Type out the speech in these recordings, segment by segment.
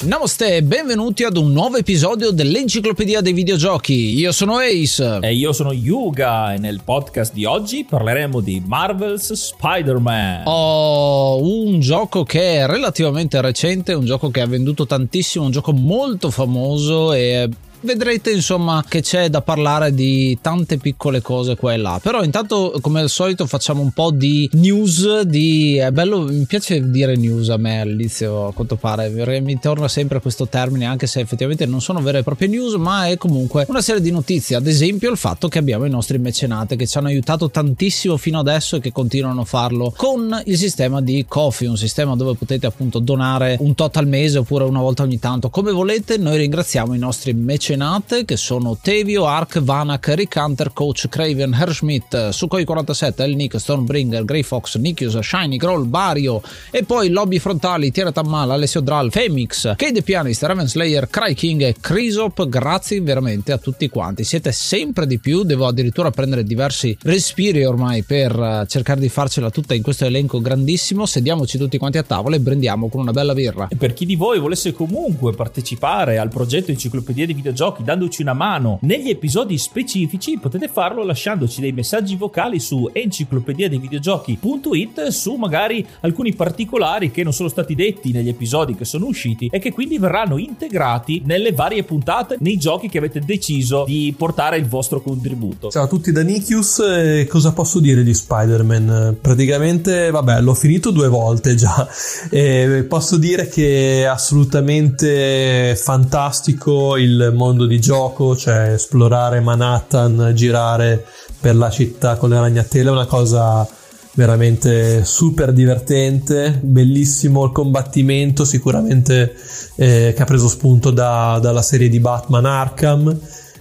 Namaste e benvenuti ad un nuovo episodio dell'Enciclopedia dei Videogiochi. Io sono Ace. E io sono Yuga e nel podcast di oggi parleremo di Marvel's Spider-Man. Oh, un gioco che è relativamente recente, un gioco che ha venduto tantissimo, un gioco molto famoso e vedrete insomma che c'è da parlare di tante piccole cose qua e là. Però intanto come al solito facciamo un po' di news di è bello mi piace dire news a me all'inizio a quanto pare. Mi torna sempre questo termine anche se effettivamente non sono vere e proprie news ma è comunque una serie di notizie. Ad esempio il fatto che abbiamo i nostri mecenate che ci hanno aiutato tantissimo fino adesso e che continuano a farlo con il sistema di Coffee un sistema dove potete appunto donare un tot al mese oppure una volta ogni tanto. Come volete noi ringraziamo i nostri mecenati mecenate che sono Tevio, Ark, Vanak, Rick Hunter, Coach, Craven, Herschmidt, Sukhoi 47, El Nick, Stonebringer, Grey Fox, Nikius, Shiny, Groll, Bario e poi Lobby Frontali, Tiera Tammal, Alessio Dral, Femix, Kade Pianist, Raven Slayer, Cry King e Crisop, grazie veramente a tutti quanti, siete sempre di più, devo addirittura prendere diversi respiri ormai per eh, cercare di farcela tutta in questo elenco grandissimo, sediamoci tutti quanti a tavola e prendiamo con una bella birra. E per chi di voi volesse comunque partecipare al progetto Enciclopedia di Videogiochi videogiochi dandoci una mano negli episodi specifici potete farlo lasciandoci dei messaggi vocali su enciclopedia dei videogiochi.it su magari alcuni particolari che non sono stati detti negli episodi che sono usciti e che quindi verranno integrati nelle varie puntate nei giochi che avete deciso di portare il vostro contributo. Ciao a tutti da Nikius, cosa posso dire di Spider-Man? Praticamente, vabbè, l'ho finito due volte già e posso dire che è assolutamente fantastico il mondo mondo di gioco, cioè esplorare Manhattan, girare per la città con le ragnatele è una cosa veramente super divertente, bellissimo il combattimento, sicuramente eh, che ha preso spunto da, dalla serie di Batman Arkham,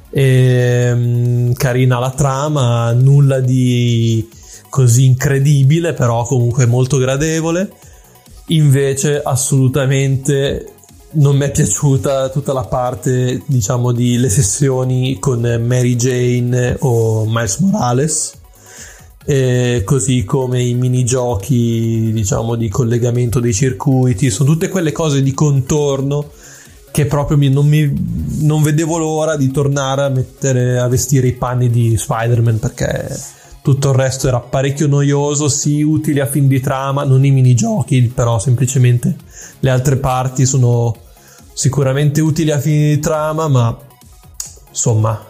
e, mh, carina la trama, nulla di così incredibile, però comunque molto gradevole. Invece assolutamente non mi è piaciuta tutta la parte, diciamo, di le sessioni con Mary Jane o Miles Morales. E così come i minigiochi, diciamo, di collegamento dei circuiti, sono tutte quelle cose di contorno che proprio mi, non, mi, non vedevo l'ora di tornare a mettere a vestire i panni di Spider-Man perché tutto il resto era parecchio noioso, sì, utile a fin di trama, non i minigiochi, però semplicemente le altre parti sono sicuramente utili a fini di trama, ma insomma,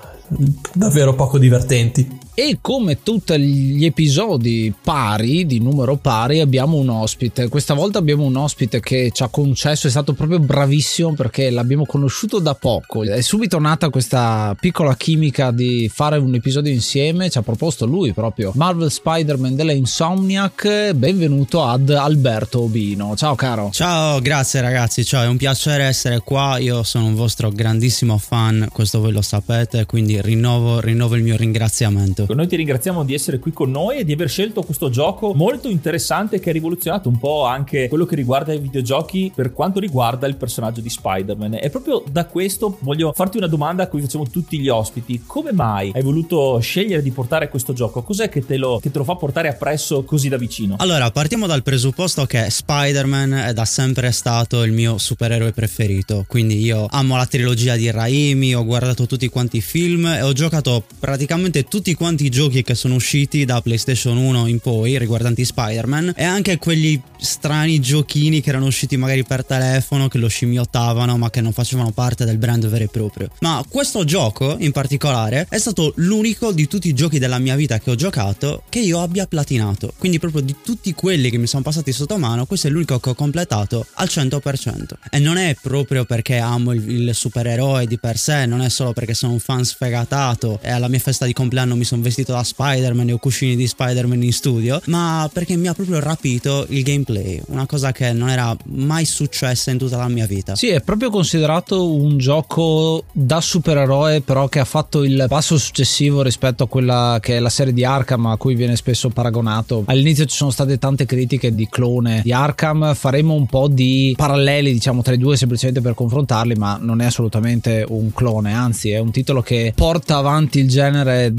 davvero poco divertenti. E come tutti gli episodi pari, di numero pari, abbiamo un ospite. Questa volta abbiamo un ospite che ci ha concesso, è stato proprio bravissimo perché l'abbiamo conosciuto da poco. È subito nata questa piccola chimica di fare un episodio insieme. Ci ha proposto lui proprio Marvel Spider-Man della Insomniac. Benvenuto ad Alberto Obino. Ciao caro. Ciao, grazie ragazzi. Ciao, è un piacere essere qua. Io sono un vostro grandissimo fan, questo voi lo sapete, quindi rinnovo, rinnovo il mio ringraziamento. Noi ti ringraziamo di essere qui con noi e di aver scelto questo gioco molto interessante che ha rivoluzionato un po' anche quello che riguarda i videogiochi per quanto riguarda il personaggio di Spider-Man. E proprio da questo voglio farti una domanda a cui facciamo tutti gli ospiti. Come mai hai voluto scegliere di portare questo gioco? Cos'è che te lo, che te lo fa portare appresso così da vicino? Allora, partiamo dal presupposto che Spider-Man è da sempre stato il mio supereroe preferito. Quindi io amo la trilogia di Raimi, ho guardato tutti quanti i film e ho giocato praticamente tutti quanti tanti giochi che sono usciti da PlayStation 1 in poi riguardanti Spider-Man e anche quegli strani giochini che erano usciti magari per telefono che lo scimmiottavano ma che non facevano parte del brand vero e proprio. Ma questo gioco in particolare è stato l'unico di tutti i giochi della mia vita che ho giocato che io abbia platinato. Quindi proprio di tutti quelli che mi sono passati sotto mano, questo è l'unico che ho completato al 100%. E non è proprio perché amo il, il supereroe di per sé, non è solo perché sono un fan sfegatato e alla mia festa di compleanno mi sono vestito da Spider-Man e ho cuscini di Spider-Man in studio, ma perché mi ha proprio rapito il gameplay, una cosa che non era mai successa in tutta la mia vita. Sì, è proprio considerato un gioco da supereroe, però che ha fatto il passo successivo rispetto a quella che è la serie di Arkham a cui viene spesso paragonato. All'inizio ci sono state tante critiche di clone di Arkham, faremo un po' di paralleli diciamo tra i due semplicemente per confrontarli, ma non è assolutamente un clone, anzi è un titolo che porta avanti il genere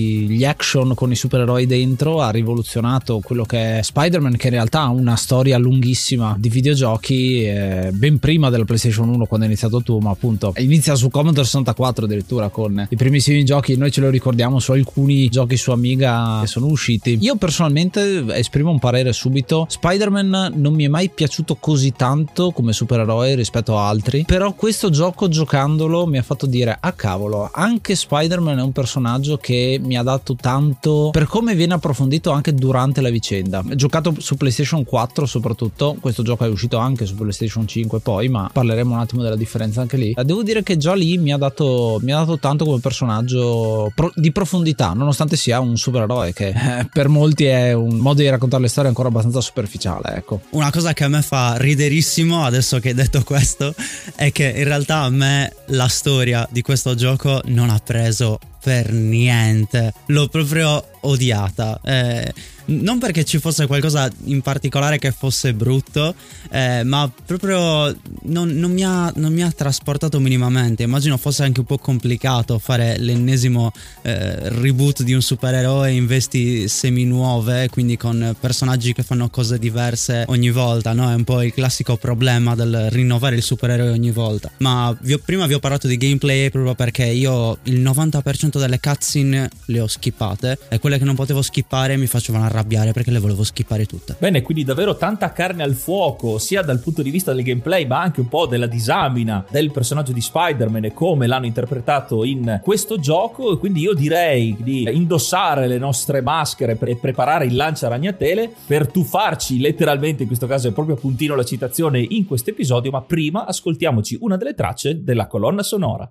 degli action con i supereroi dentro, ha rivoluzionato quello che è Spider-Man che in realtà ha una storia lunghissima di videogiochi eh, ben prima della PlayStation 1 quando hai iniziato tu, ma appunto inizia su Commodore 64 addirittura con i primissimi giochi, noi ce lo ricordiamo su alcuni giochi su Amiga che sono usciti. Io personalmente esprimo un parere subito, Spider-Man non mi è mai piaciuto così tanto come supereroe rispetto a altri, però questo gioco giocandolo mi ha fatto dire ah cavolo, anche Spider-Man è un personaggio che mi ha dato tanto per come viene approfondito anche durante la vicenda. Giocato su PlayStation 4 soprattutto, questo gioco è uscito anche su PlayStation 5 poi, ma parleremo un attimo della differenza anche lì. Devo dire che già lì mi ha dato, mi ha dato tanto come personaggio pro, di profondità, nonostante sia un supereroe che eh, per molti è un modo di raccontare le storie ancora abbastanza superficiale, ecco. Una cosa che a me fa riderissimo adesso che hai detto questo è che in realtà a me la storia di questo gioco non ha preso per niente. L'ho proprio odiata. Eh, non perché ci fosse qualcosa in particolare che fosse brutto, eh, ma proprio non, non, mi ha, non, mi ha, trasportato minimamente. Immagino fosse anche un po' complicato fare l'ennesimo eh, reboot di un supereroe in vesti semi-nuove, quindi con personaggi che fanno cose diverse ogni volta, no? È un po' il classico problema del rinnovare il supereroe ogni volta. Ma vi ho, prima vi ho parlato di gameplay proprio perché io il 90% delle cutscene le ho skippate e quelle che non potevo skippare mi facevano arrabbiare arrabbiare perché le volevo skippare tutte. Bene, quindi davvero tanta carne al fuoco, sia dal punto di vista del gameplay, ma anche un po' della disamina del personaggio di Spider-Man e come l'hanno interpretato in questo gioco. Quindi io direi di indossare le nostre maschere e preparare il lancia ragnatele per tuffarci letteralmente, in questo caso è proprio puntino la citazione in questo episodio, ma prima ascoltiamoci una delle tracce della colonna sonora.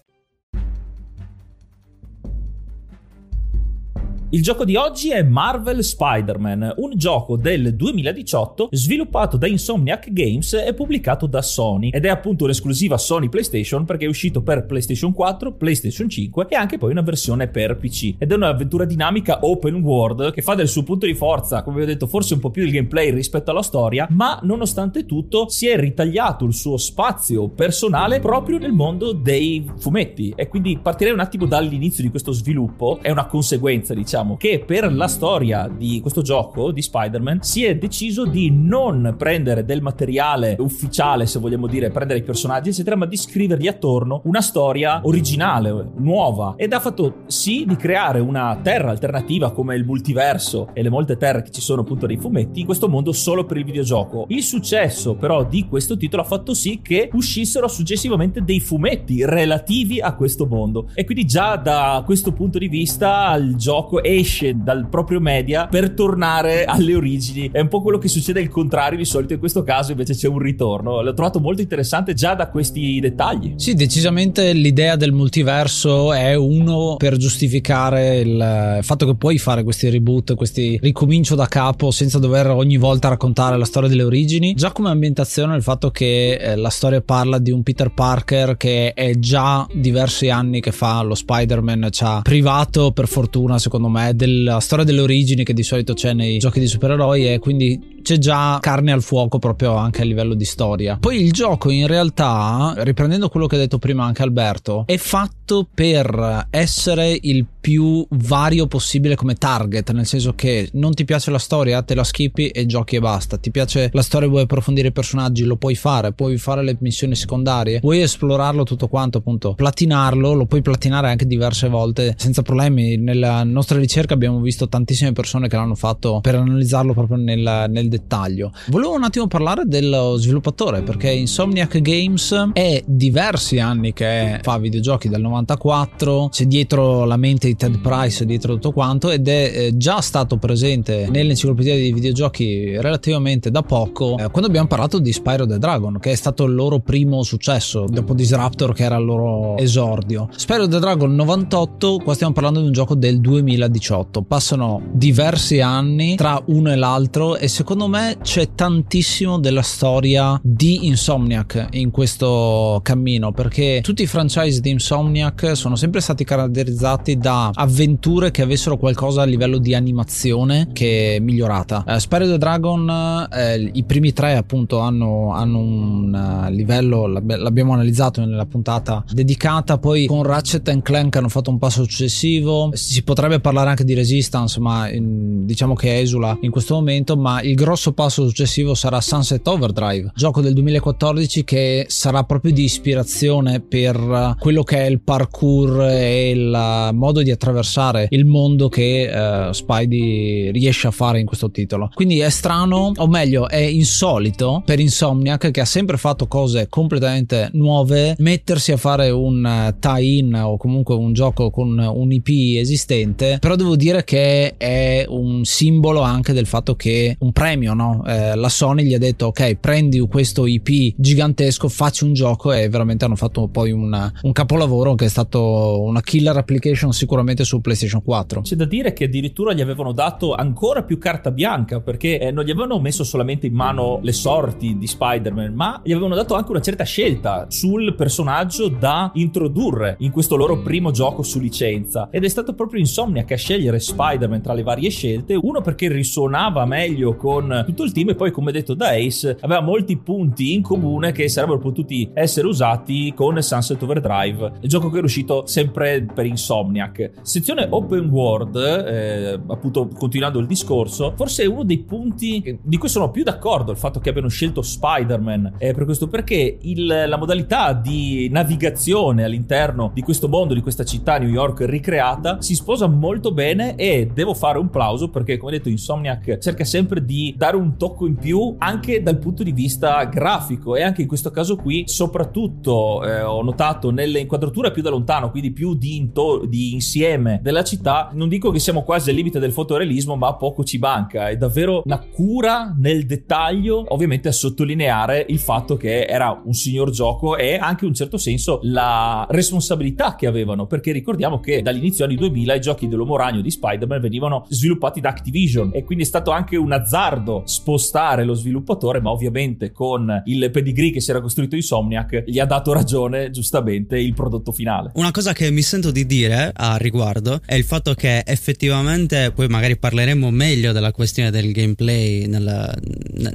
Il gioco di oggi è Marvel Spider-Man, un gioco del 2018 sviluppato da Insomniac Games e pubblicato da Sony. Ed è appunto un'esclusiva Sony PlayStation perché è uscito per PlayStation 4, PlayStation 5 e anche poi una versione per PC ed è un'avventura dinamica open world che fa del suo punto di forza, come vi ho detto, forse un po' più il gameplay rispetto alla storia, ma nonostante tutto si è ritagliato il suo spazio personale proprio nel mondo dei fumetti. E quindi partirei un attimo dall'inizio di questo sviluppo, è una conseguenza diciamo diciamo che per la storia di questo gioco di Spider-Man si è deciso di non prendere del materiale ufficiale, se vogliamo dire, prendere i personaggi, eccetera, ma di scrivergli attorno una storia originale, nuova. Ed ha fatto sì di creare una terra alternativa come il multiverso e le molte terre che ci sono appunto nei fumetti in questo mondo solo per il videogioco. Il successo però di questo titolo ha fatto sì che uscissero successivamente dei fumetti relativi a questo mondo. E quindi già da questo punto di vista il gioco esce dal proprio media per tornare alle origini. È un po' quello che succede il contrario di solito, in questo caso invece c'è un ritorno. L'ho trovato molto interessante già da questi dettagli. Sì, decisamente l'idea del multiverso è uno per giustificare il fatto che puoi fare questi reboot, questi ricomincio da capo senza dover ogni volta raccontare la storia delle origini. Già come ambientazione il fatto che eh, la storia parla di un Peter Parker che è già diversi anni che fa lo Spider-Man, ci ha privato per fortuna secondo me della storia delle origini che di solito c'è nei giochi di supereroi e quindi c'è già carne al fuoco proprio anche a livello di storia. Poi il gioco in realtà, riprendendo quello che ha detto prima anche Alberto, è fatto per essere il più vario possibile come target, nel senso che non ti piace la storia, te la skippi e giochi e basta. Ti piace la storia, vuoi approfondire i personaggi, lo puoi fare, puoi fare le missioni secondarie, vuoi esplorarlo tutto quanto, appunto, platinarlo, lo puoi platinare anche diverse volte senza problemi. Nella nostra ricerca abbiamo visto tantissime persone che l'hanno fatto per analizzarlo proprio nel, nel dettaglio. Volevo un attimo parlare dello sviluppatore perché Insomniac Games è diversi anni che fa videogiochi dal 94, c'è dietro la mente di Ted Price dietro tutto quanto ed è eh, già stato presente nell'enciclopedia dei videogiochi relativamente da poco eh, quando abbiamo parlato di Spyro the Dragon che è stato il loro primo successo dopo Disruptor che era il loro esordio. Spyro the Dragon 98, qua stiamo parlando di un gioco del 2018, passano diversi anni tra uno e l'altro e secondo secondo me c'è tantissimo della storia di Insomniac in questo cammino perché tutti i franchise di Insomniac sono sempre stati caratterizzati da avventure che avessero qualcosa a livello di animazione che è migliorata. Uh, Spyro the Dragon, eh, i primi tre appunto hanno, hanno un uh, livello, l'abbiamo analizzato nella puntata dedicata, poi con Ratchet Clank hanno fatto un passo successivo, si potrebbe parlare anche di Resistance ma in, diciamo che esula in questo momento, ma il grosso grosso passo successivo sarà Sunset Overdrive, gioco del 2014 che sarà proprio di ispirazione per quello che è il parkour e il modo di attraversare il mondo che uh, Spidey riesce a fare in questo titolo. Quindi è strano, o meglio, è insolito per Insomniac che ha sempre fatto cose completamente nuove, mettersi a fare un tie-in o comunque un gioco con un IP esistente, però devo dire che è un simbolo anche del fatto che un premio premio, no? eh, la Sony gli ha detto ok prendi questo IP gigantesco, facci un gioco e veramente hanno fatto poi una, un capolavoro che è stato una killer application sicuramente su PlayStation 4. C'è da dire che addirittura gli avevano dato ancora più carta bianca perché eh, non gli avevano messo solamente in mano le sorti di Spider-Man, ma gli avevano dato anche una certa scelta sul personaggio da introdurre in questo loro primo gioco su licenza ed è stato proprio Insomniac a scegliere Spider-Man tra le varie scelte, uno perché risuonava meglio con tutto il team e poi come detto da Ace aveva molti punti in comune che sarebbero potuti essere usati con Sunset Overdrive, il gioco che è uscito sempre per Insomniac. Sezione open world, eh, appunto continuando il discorso, forse è uno dei punti di cui sono più d'accordo il fatto che abbiano scelto Spider-Man eh, per questo perché il, la modalità di navigazione all'interno di questo mondo, di questa città New York ricreata si sposa molto bene e devo fare un plauso perché come detto Insomniac cerca sempre di dare un tocco in più anche dal punto di vista grafico. E anche in questo caso qui soprattutto eh, ho notato nelle inquadrature più da lontano quindi più di, into- di, insieme della città non dico che siamo quasi al limite del fotorealismo ma poco ci manca. È davvero una cura nel dettaglio ovviamente a sottolineare il fatto che era un signor gioco e anche in un certo senso la responsabilità che avevano. Perché ricordiamo che dall'inizio anni 2000 i giochi dell'uomo ragno di Spider-Man venivano sviluppati da Activision. E quindi è stato anche un azzardo riguardo spostare lo sviluppatore, ma ovviamente con il pedigree che si era costruito Insomniac gli ha dato ragione giustamente il prodotto finale. Una cosa che mi sento di dire a riguardo è il fatto che effettivamente poi magari parleremo meglio della questione del gameplay nella,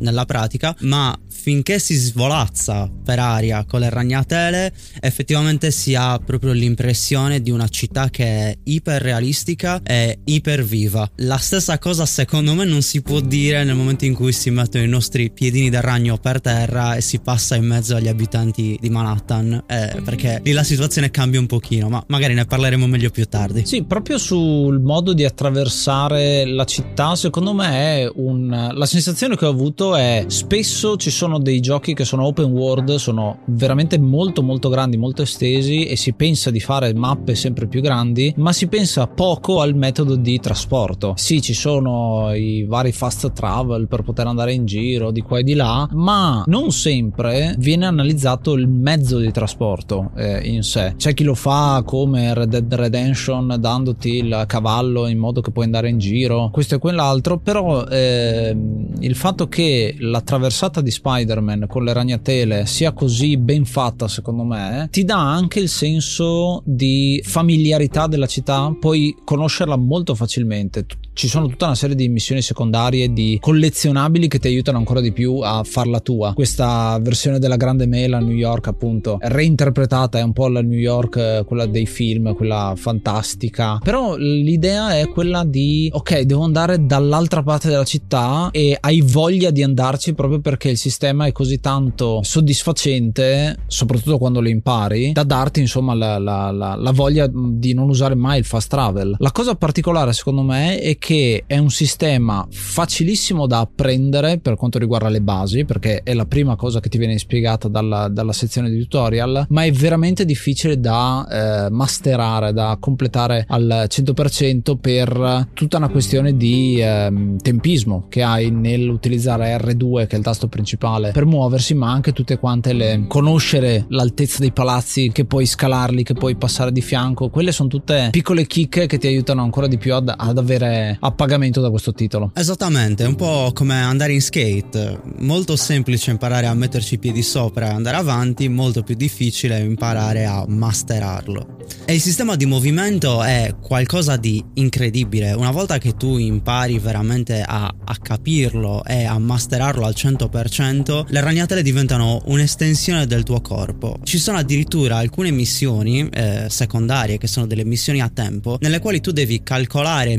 nella pratica, ma finché si svolazza per aria con le ragnatele, effettivamente si ha proprio l'impressione di una città che è iper realistica e iper viva. La stessa cosa secondo me non si può dire nel momento in cui si mettono i nostri piedini da ragno per terra e si passa in mezzo agli abitanti di Manhattan, eh, perché lì la situazione cambia un pochino, ma magari ne parleremo meglio più tardi. Sì, proprio sul modo di attraversare la città, secondo me è un... la sensazione che ho avuto è spesso ci sono dei giochi che sono open world, sono veramente molto molto grandi, molto estesi e si pensa di fare mappe sempre più grandi, ma si pensa poco al metodo di trasporto. Sì, ci sono i vari fast travel per poter andare in giro di qua e di là, ma non sempre viene analizzato il mezzo di trasporto eh, in sé. C'è chi lo fa come Red Dead Redemption dandoti il cavallo in modo che puoi andare in giro, questo e quell'altro, però eh, il fatto che la traversata di Spider-Man con le ragnatele sia così ben fatta, secondo me, ti dà anche il senso di familiarità della città, puoi conoscerla molto facilmente. Ci sono tutta una serie di missioni secondarie, di collezionabili che ti aiutano ancora di più a farla tua. Questa versione della Grande Mela a New York, appunto, reinterpretata è un po' la New York, quella dei film, quella fantastica. Però l'idea è quella di, ok, devo andare dall'altra parte della città e hai voglia di andarci proprio perché il sistema è così tanto soddisfacente, soprattutto quando lo impari, da darti insomma la, la, la, la voglia di non usare mai il fast travel. La cosa particolare secondo me è che è un sistema facilissimo da apprendere per quanto riguarda le basi, perché è la prima cosa che ti viene spiegata dalla, dalla sezione di tutorial, ma è veramente difficile da eh, masterare, da completare al 100% per tutta una questione di eh, tempismo che hai nell'utilizzare R2 che è il tasto principale per muoversi, ma anche tutte quante le conoscere l'altezza dei palazzi, che puoi scalarli, che puoi passare di fianco, quelle sono tutte piccole chicche che ti aiutano ancora di più ad, ad avere a pagamento da questo titolo. Esattamente, è un po' come andare in skate, molto semplice imparare a metterci i piedi sopra e andare avanti, molto più difficile imparare a masterarlo. E il sistema di movimento è qualcosa di incredibile, una volta che tu impari veramente a, a capirlo e a masterarlo al 100%, le ragnatele diventano un'estensione del tuo corpo. Ci sono addirittura alcune missioni eh, secondarie che sono delle missioni a tempo, nelle quali tu devi calcolare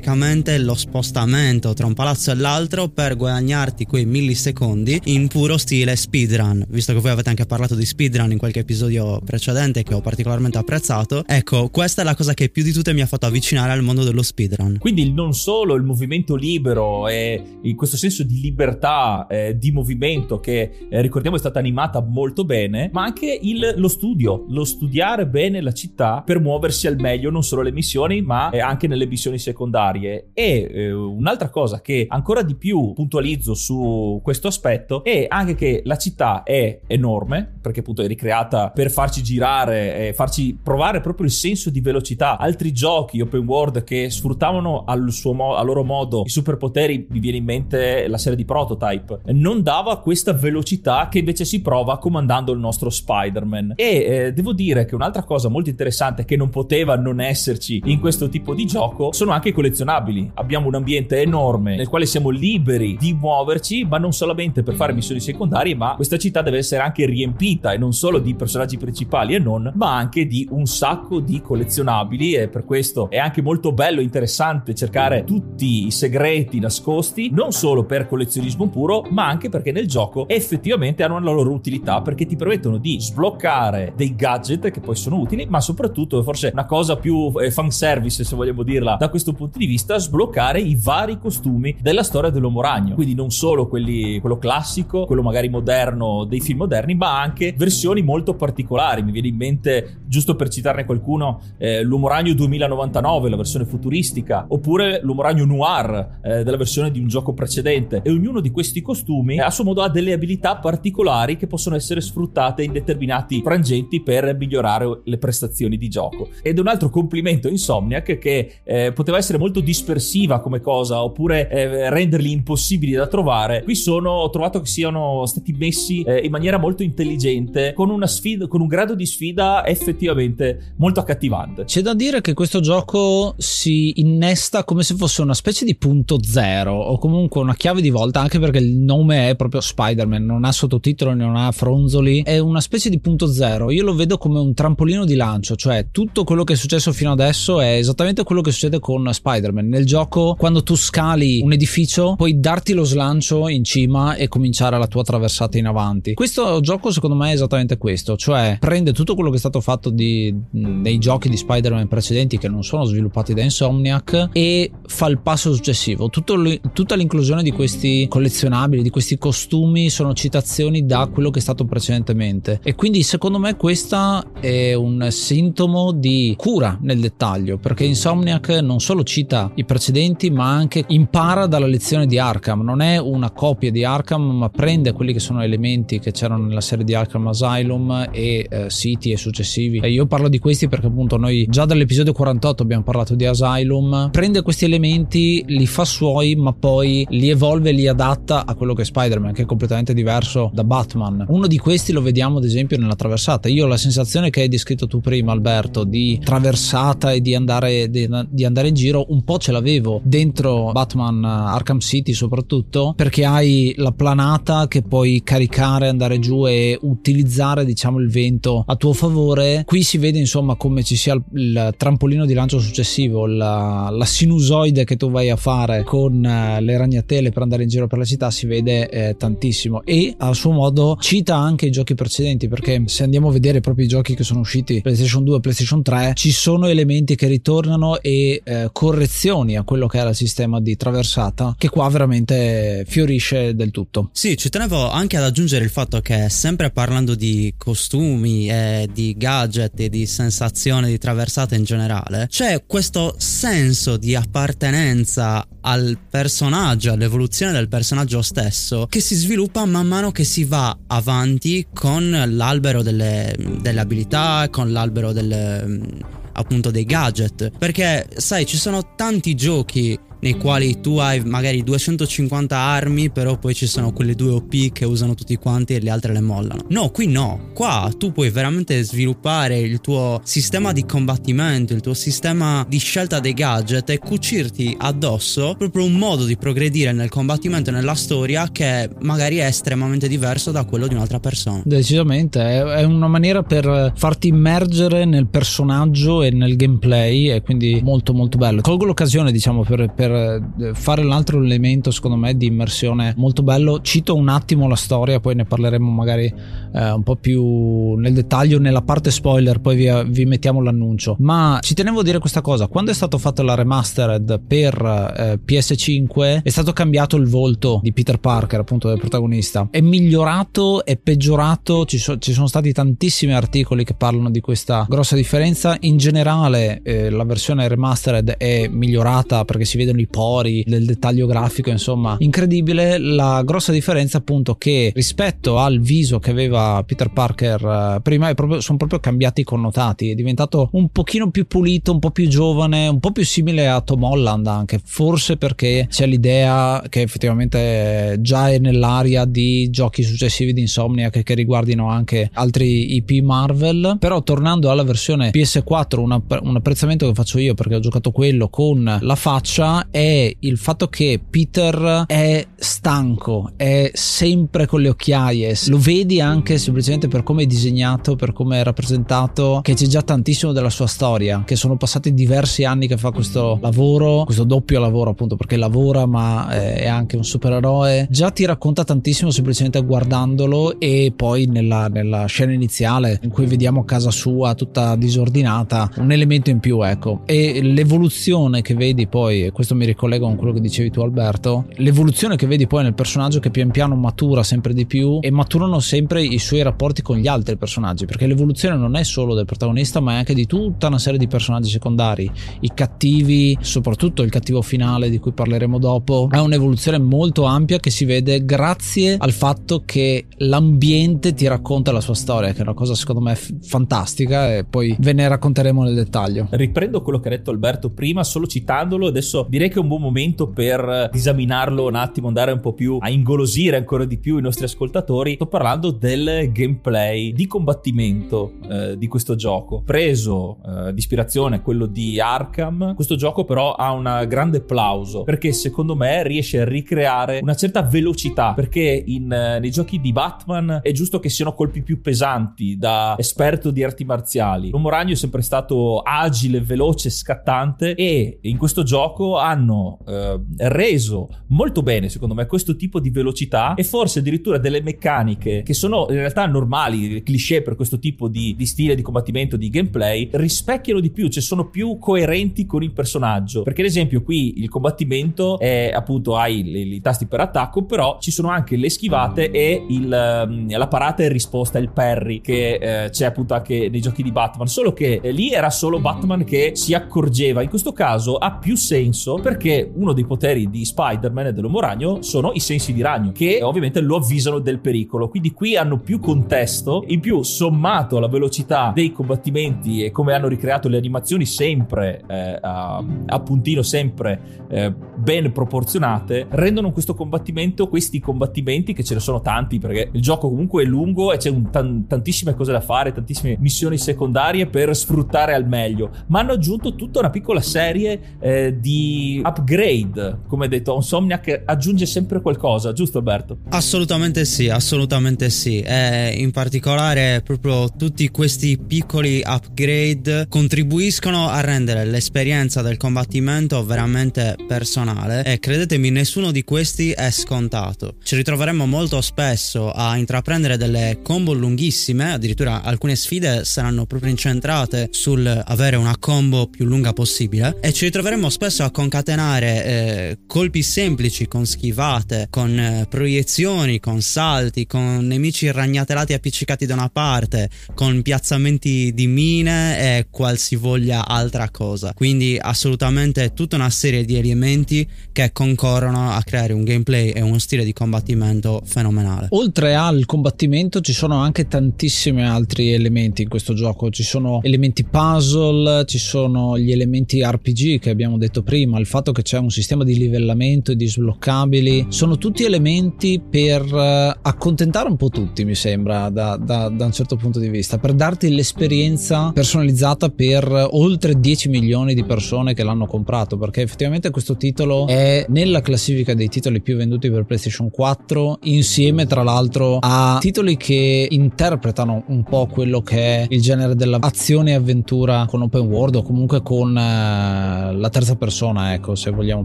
millimetricamente lo spostamento tra un palazzo e l'altro per guadagnarti quei millisecondi in puro stile speedrun. Visto che voi avete anche parlato di speedrun in qualche episodio precedente che ho particolarmente apprezzato, ecco, questa è la cosa che più di tutte mi ha fatto avvicinare al mondo dello speedrun. Quindi non solo il movimento libero e questo senso di libertà eh, di movimento che eh, ricordiamo è stata animata molto bene, ma anche il, lo studio, lo studiare bene la città per muoversi al meglio non solo le missioni, ma eh, anche nelle missioni secondarie. E eh, un'altra cosa che ancora di più puntualizzo su questo aspetto è anche che la città è enorme, perché appunto è ricreata per farci girare e farci provare proprio il senso di velocità. Altri giochi open world che sfruttavano al suo mo- a loro modo i superpoteri, mi viene in mente la serie di Prototype, non dava questa velocità che invece si prova comandando il nostro Spider-Man. E eh, devo dire che un'altra cosa molto interessante che non poteva non esserci in questo tipo di gioco sono anche i collezionabili. Abbiamo un ambiente enorme nel quale siamo liberi di muoverci, ma non solamente per fare missioni secondarie, ma questa città deve essere anche riempita e non solo di personaggi principali e non, ma anche di un sacco di collezionabili e per questo è anche molto bello e interessante cercare tutti i segreti nascosti, non solo per collezionismo puro, ma anche perché nel gioco effettivamente hanno la loro utilità perché ti permettono di sbloccare dei gadget che poi sono utili, ma soprattutto forse una cosa più eh, fanservice se vogliamo dirla da questo punto di vista, sbloccare i vari costumi della storia dell'uomo ragno, quindi non solo quelli, quello classico, quello magari moderno dei film moderni, ma anche versioni molto particolari. Mi viene in mente, giusto per citarne qualcuno, eh, l'uomo ragno 2099, la versione futuristica, oppure l'uomo ragno noir eh, della versione di un gioco precedente. E ognuno di questi costumi a suo modo ha delle abilità particolari che possono essere sfruttate in determinati frangenti per migliorare le prestazioni di gioco. Ed un altro complimento Insomniac che eh, poteva essere molto molto dispersiva come cosa oppure eh, renderli impossibili da trovare, qui sono, ho trovato che siano stati messi eh, in maniera molto intelligente con una sfida, con un grado di sfida effettivamente molto accattivante. C'è da dire che questo gioco si innesta come se fosse una specie di punto zero o comunque una chiave di volta anche perché il nome è proprio Spider-Man, non ha sottotitolo, non ha fronzoli, è una specie di punto zero. Io lo vedo come un trampolino di lancio, cioè tutto quello che è successo fino adesso è esattamente quello che succede con Spider-Man. Nel gioco, quando tu scali un edificio, puoi darti lo slancio in cima e cominciare la tua traversata in avanti. Questo gioco, secondo me, è esattamente questo, cioè prende tutto quello che è stato fatto di, nei giochi di Spider-Man precedenti che non sono sviluppati da Insomniac e fa il passo successivo. Tutto, tutta l'inclusione di questi collezionabili, di questi costumi, sono citazioni da quello che è stato precedentemente. E quindi, secondo me, questa è un sintomo di cura nel dettaglio, perché Insomniac non solo cita i precedenti, ma anche impara dalla lezione di Arkham. Non è una copia di Arkham, ma prende quelli che sono elementi che c'erano nella serie di Arkham Asylum e eh, City e successivi. E io parlo di questi perché appunto noi già dall'episodio 48 abbiamo parlato di Asylum. Prende questi elementi, li fa suoi, ma poi li evolve li adatta a quello che è Spider-Man, che è completamente diverso da Batman. Uno di questi lo vediamo ad esempio nella traversata. Io ho la sensazione che hai descritto tu prima, Alberto, di traversata e di andare, di, di andare in giro, un po' ce l'avevo dentro Batman Arkham City soprattutto, perché hai la planata che puoi caricare, andare giù e utilizzare diciamo il vento a tuo favore. Qui si vede insomma come ci sia il, il trampolino di lancio successivo, la, la, sinusoide che tu vai a fare con uh, le ragnatele per andare in giro per la città si vede eh, tantissimo e a suo modo cita anche i giochi precedenti perché se andiamo a vedere proprio i giochi che sono usciti PlayStation 2 e PlayStation 3 ci sono elementi che ritornano e eh, correzioni a quello che era il sistema di traversata che qua veramente fiorisce del tutto. Sì, ci tenevo anche ad aggiungere il fatto che sempre parlando di costumi e di gadget e di sensazione di traversata in generale, c'è questo senso di appartenenza al personaggio, all'evoluzione del personaggio stesso che si sviluppa man mano che si va avanti con l'albero delle, delle abilità, con l'albero delle appunto dei gadget. Perché sai ci sono tanti giochi nei quali tu hai magari 250 armi, però poi ci sono quelle due OP che usano tutti quanti e le altre le mollano. No, qui no. Qua tu puoi veramente sviluppare il tuo sistema di combattimento, il tuo sistema di scelta dei gadget e cucirti addosso proprio un modo di progredire nel combattimento e nella storia che magari è estremamente diverso da quello di un'altra persona. Decisamente, è una maniera per farti immergere nel personaggio e nel gameplay e quindi molto molto bello. Colgo l'occasione diciamo per, per per eh, fare un altro elemento secondo me di immersione molto bello. Cito un attimo la storia poi ne parleremo magari eh, un po' più nel dettaglio nella parte spoiler poi vi, vi, mettiamo l'annuncio. Ma ci tenevo a dire questa cosa. Quando è stato fatto la remastered per eh, PS5 è stato cambiato il volto di Peter Parker appunto del protagonista. È migliorato è peggiorato ci, so, ci sono stati tantissimi articoli che parlano di questa grossa differenza. In generale eh, la versione remastered è migliorata perché si vedono i pori, del dettaglio grafico, insomma, incredibile. La grossa differenza appunto che rispetto al viso che aveva Peter Parker eh, prima proprio, sono proprio cambiati i connotati, è diventato un pochino più pulito, un po' più giovane, un po' più simile a Tom Holland anche, forse perché c'è l'idea che effettivamente già è nell'aria di giochi successivi di Insomnia che, riguardino anche altri IP Marvel, però tornando alla versione PS4 un, un apprezzamento che faccio io perché ho giocato quello con la faccia è il fatto che Peter è stanco, è sempre con le occhiaie. Lo vedi anche semplicemente per come è disegnato, per come è rappresentato, che c'è già tantissimo della sua storia, che sono passati diversi anni che fa questo lavoro, questo doppio lavoro appunto perché lavora ma eh, è anche un supereroe. Già ti racconta tantissimo semplicemente guardandolo e poi nella, nella scena iniziale in cui vediamo casa sua tutta disordinata, un elemento in più ecco. E l'evoluzione che vedi poi, questo mi ricollego con quello che dicevi tu Alberto, l'evoluzione che vedi poi nel personaggio che pian piano matura sempre di più e maturano sempre i suoi rapporti con gli altri personaggi, perché l'evoluzione non è solo del protagonista ma è anche di tutta una serie di personaggi secondari, i cattivi, soprattutto il cattivo finale di cui parleremo dopo, ha un'evoluzione molto ampia che si vede grazie al fatto che l'ambiente ti racconta la sua storia, che è una cosa secondo me fantastica e poi ve ne racconteremo nel dettaglio. Riprendo quello che ha detto Alberto prima, solo citandolo, adesso direi che è un buon momento per disaminarlo un attimo, andare un po' più a ingolosire ancora di più i nostri ascoltatori. Sto parlando del gameplay di combattimento eh, di questo gioco, preso eh, di ispirazione quello di Arkham. Questo gioco però ha un grande plauso perché secondo me riesce a ricreare una certa velocità perché in, eh, nei giochi di Batman è giusto che siano colpi più pesanti da esperto di arti marziali. L'uomo ragno è sempre stato agile, veloce, scattante e in questo gioco hanno eh, reso molto bene secondo me questo tipo di velocità e forse addirittura delle meccaniche che sono in realtà normali, cliché per questo tipo di, di stile di combattimento, di gameplay, rispecchiano di più, cioè sono più coerenti con il personaggio. Perché ad esempio qui il combattimento è appunto hai i, tasti per attacco, però ci sono anche le schivate e il, ehm, la parata e risposta, il parry che eh, c'è appunto anche nei giochi di Batman. Solo che eh, lì era solo Batman che si accorgeva. In questo caso ha più senso perché uno dei poteri di Spider-Man e dell'uomo ragno sono i sensi di ragno che ovviamente lo avvisano del pericolo. Quindi qui hanno più contesto, in più sommato alla velocità dei combattimenti e come hanno ricreato le animazioni sempre eh, a, a, puntino, sempre eh, ben proporzionate, rendono questo combattimento, questi combattimenti che ce ne sono tanti perché il gioco comunque è lungo e c'è un, tan, tantissime cose da fare, tantissime missioni secondarie per sfruttare al meglio, ma hanno aggiunto tutta una piccola serie eh, di upgrade, come detto, Insomniac aggiunge sempre qualcosa, giusto Alberto? Assolutamente sì, assolutamente sì, e in particolare proprio tutti questi piccoli upgrade contribuiscono a rendere l'esperienza del combattimento veramente personale e credetemi nessuno di questi è scontato. Ci ritroveremo molto spesso a intraprendere delle combo lunghissime, addirittura alcune sfide saranno proprio incentrate sul avere una combo più lunga possibile e ci ritroveremo spesso a concatenare eh, colpi semplici con schivate, con eh, proiezioni, con salti, con nemici ragnatelati appiccicati da una parte, con piazzamenti di mine e qualsivoglia altra cosa. Quindi assolutamente tutta una serie di elementi che concorrono a creare un gameplay e uno stile di combattimento fenomenale. Oltre al combattimento ci sono anche tantissimi altri elementi in questo gioco, ci sono elementi puzzle, ci sono gli elementi RPG che abbiamo detto prima, il fatto che c'è un sistema di livellamento e di sbloccabili, sono tutti elementi per eh, accontentare un po' tutti mi sembra da, da, da un certo punto di vista, per darti l'esperienza personalizzata per oltre 10 milioni di persone che l'hanno comprato perché effettivamente questo titolo è nella classifica dei titoli più venduti per PlayStation 4 insieme tra l'altro a titoli che interpretano un po' quello che è il genere dell'azione e avventura con open world o comunque con eh, la terza persona ecco se vogliamo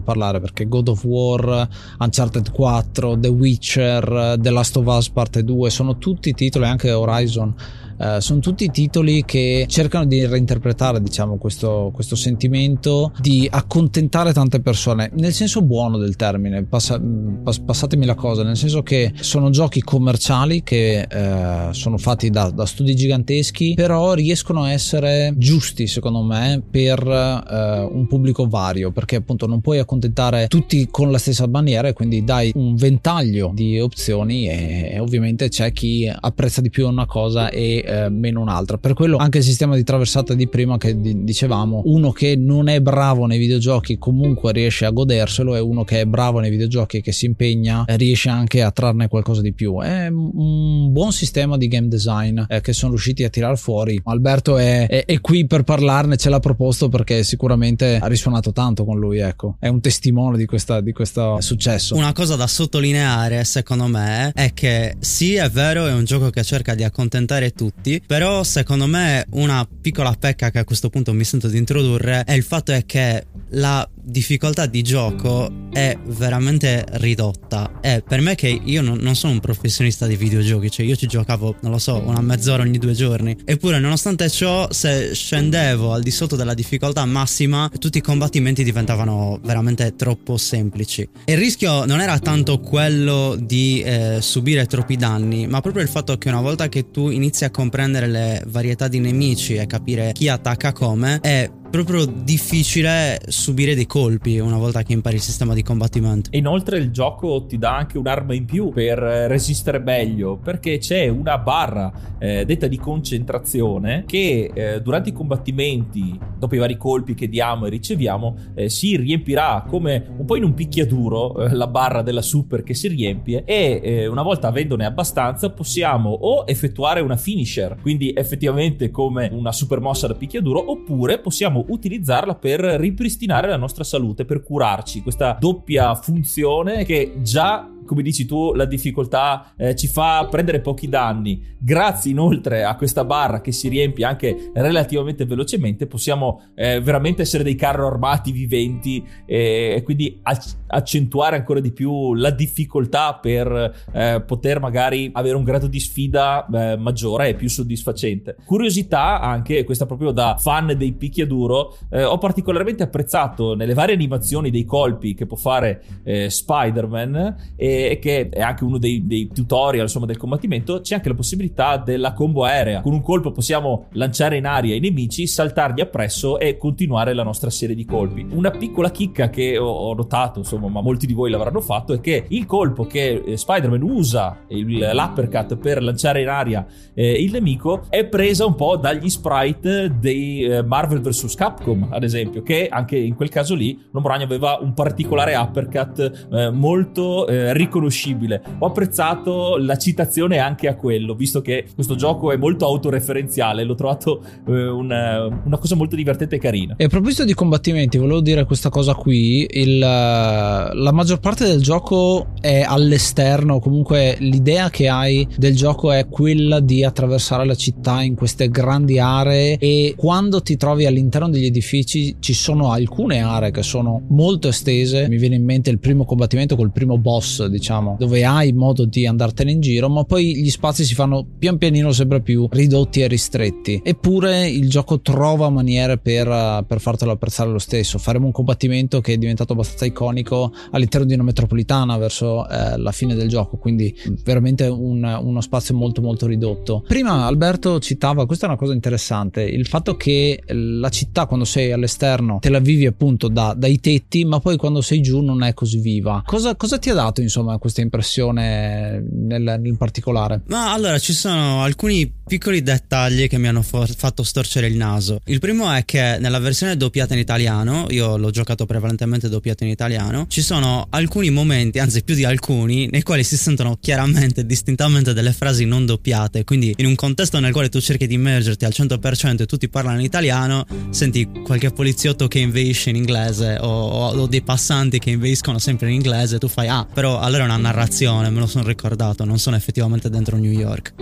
parlare perché God of War Uncharted 4 The Witcher The Last of Us parte 2 sono tutti titoli anche Horizon Uh, sono tutti titoli che cercano di reinterpretare diciamo questo, questo, sentimento di accontentare tante persone nel senso buono del termine passa, pass, passatemi la cosa nel senso che sono giochi commerciali che uh, sono fatti da, da, studi giganteschi però riescono a essere giusti secondo me per uh, un pubblico vario perché appunto non puoi accontentare tutti con la stessa maniera e quindi dai un ventaglio di opzioni e, e ovviamente c'è chi apprezza di più una cosa e eh, meno un'altra. Per quello anche il sistema di traversata di prima che di- dicevamo, uno che non è bravo nei videogiochi comunque riesce a goderselo e uno che è bravo nei videogiochi e che si impegna eh, riesce anche a trarne qualcosa di più. È un buon sistema di game design eh, che sono riusciti a tirar fuori. Alberto è, è, è, qui per parlarne, ce l'ha proposto perché sicuramente ha risuonato tanto con lui, ecco. È un testimone di, questa, di questo successo. Una cosa da sottolineare, secondo me, è che sì, è vero, è un gioco che cerca di accontentare tutti tutti, però secondo me una piccola pecca che a questo punto mi sento di introdurre è il fatto è che la difficoltà di gioco è veramente ridotta. E per me che io non, non, sono un professionista di videogiochi, cioè io ci giocavo, non lo so, una mezz'ora ogni due giorni. Eppure, nonostante ciò, se scendevo al di sotto della difficoltà massima, tutti i combattimenti diventavano veramente troppo semplici. E il rischio non era tanto quello di eh, subire troppi danni, ma proprio il fatto che una volta che tu inizi a comprendere le varietà di nemici e capire chi attacca come, è proprio difficile subire dei colpi una volta che impari il sistema di combattimento. Inoltre il gioco ti dà anche un'arma in più per resistere meglio, perché c'è una barra eh, detta di concentrazione che eh, durante i combattimenti, dopo i vari colpi che diamo e riceviamo, eh, si riempirà come un po' in un picchiaduro eh, la barra della super che si riempie e eh, una volta avendone abbastanza possiamo o effettuare una finisher, quindi effettivamente come una super mossa da picchiaduro, oppure possiamo utilizzarla per ripristinare la nostra salute, per curarci. Questa doppia funzione che già come dici tu, la difficoltà eh, ci fa prendere pochi danni. Grazie inoltre a questa barra che si riempie anche relativamente velocemente, possiamo eh, veramente essere dei carro armati viventi eh, e quindi accentuare ancora di più la difficoltà per eh, poter magari avere un grado di sfida eh, maggiore e più soddisfacente. Curiosità anche, questa proprio da fan dei picchiaduro, eh, ho particolarmente apprezzato nelle varie animazioni dei colpi che può fare Spider-Man e e che è anche uno dei, dei tutorial insomma, del combattimento, c'è anche la possibilità della combo aerea. Con un colpo possiamo lanciare in aria i nemici, saltargli appresso e continuare la nostra serie di colpi. Una piccola chicca che ho, notato, insomma, ma molti di voi l'avranno fatto, è che il colpo che eh, Spider-Man usa, il, l'uppercut per lanciare in aria eh, il nemico, è presa un po' dagli sprite dei eh, Marvel vs. Capcom, ad esempio, che anche in quel caso lì l'Uomo Ragno aveva un particolare uppercut eh, molto eh, riconoscibile. Ho apprezzato la citazione anche a quello, visto che questo gioco è molto autoreferenziale, l'ho trovato eh, una, una, cosa molto divertente e carina. E a proposito di combattimenti, volevo dire questa cosa qui, il, la maggior parte del gioco è all'esterno, comunque l'idea che hai del gioco è quella di attraversare la città in queste grandi aree e quando ti trovi all'interno degli edifici ci sono alcune aree che sono molto estese, mi viene in mente il primo combattimento col primo boss diciamo, dove hai modo di andartene in giro, ma poi gli spazi si fanno pian pianino sempre più ridotti e ristretti. Eppure il gioco trova maniere per, per fartelo apprezzare lo stesso. Faremo un combattimento che è diventato abbastanza iconico all'interno di una metropolitana verso eh, la fine del gioco, quindi veramente un, uno spazio molto molto ridotto. Prima Alberto citava, questa è una cosa interessante, il fatto che la città quando sei all'esterno te la vivi appunto da, dai tetti, ma poi quando sei giù non è così viva. Cosa, cosa ti ha dato insomma? Insomma questa impressione nel, nel particolare? Ma allora ci sono alcuni piccoli dettagli che mi hanno for- fatto storcere il naso. Il primo è che nella versione doppiata in italiano, io l'ho giocato prevalentemente doppiato in italiano, ci sono alcuni momenti, anzi più di alcuni, nei quali si sentono chiaramente distintamente delle frasi non doppiate. Quindi in un contesto nel quale tu cerchi di immergerti al 100% e tutti parlano in italiano, senti qualche poliziotto che inveisce in inglese o, o, o dei passanti che inveiscono sempre in inglese, tu fai ah, però allora è una narrazione, me lo sono ricordato, non sono effettivamente dentro New York.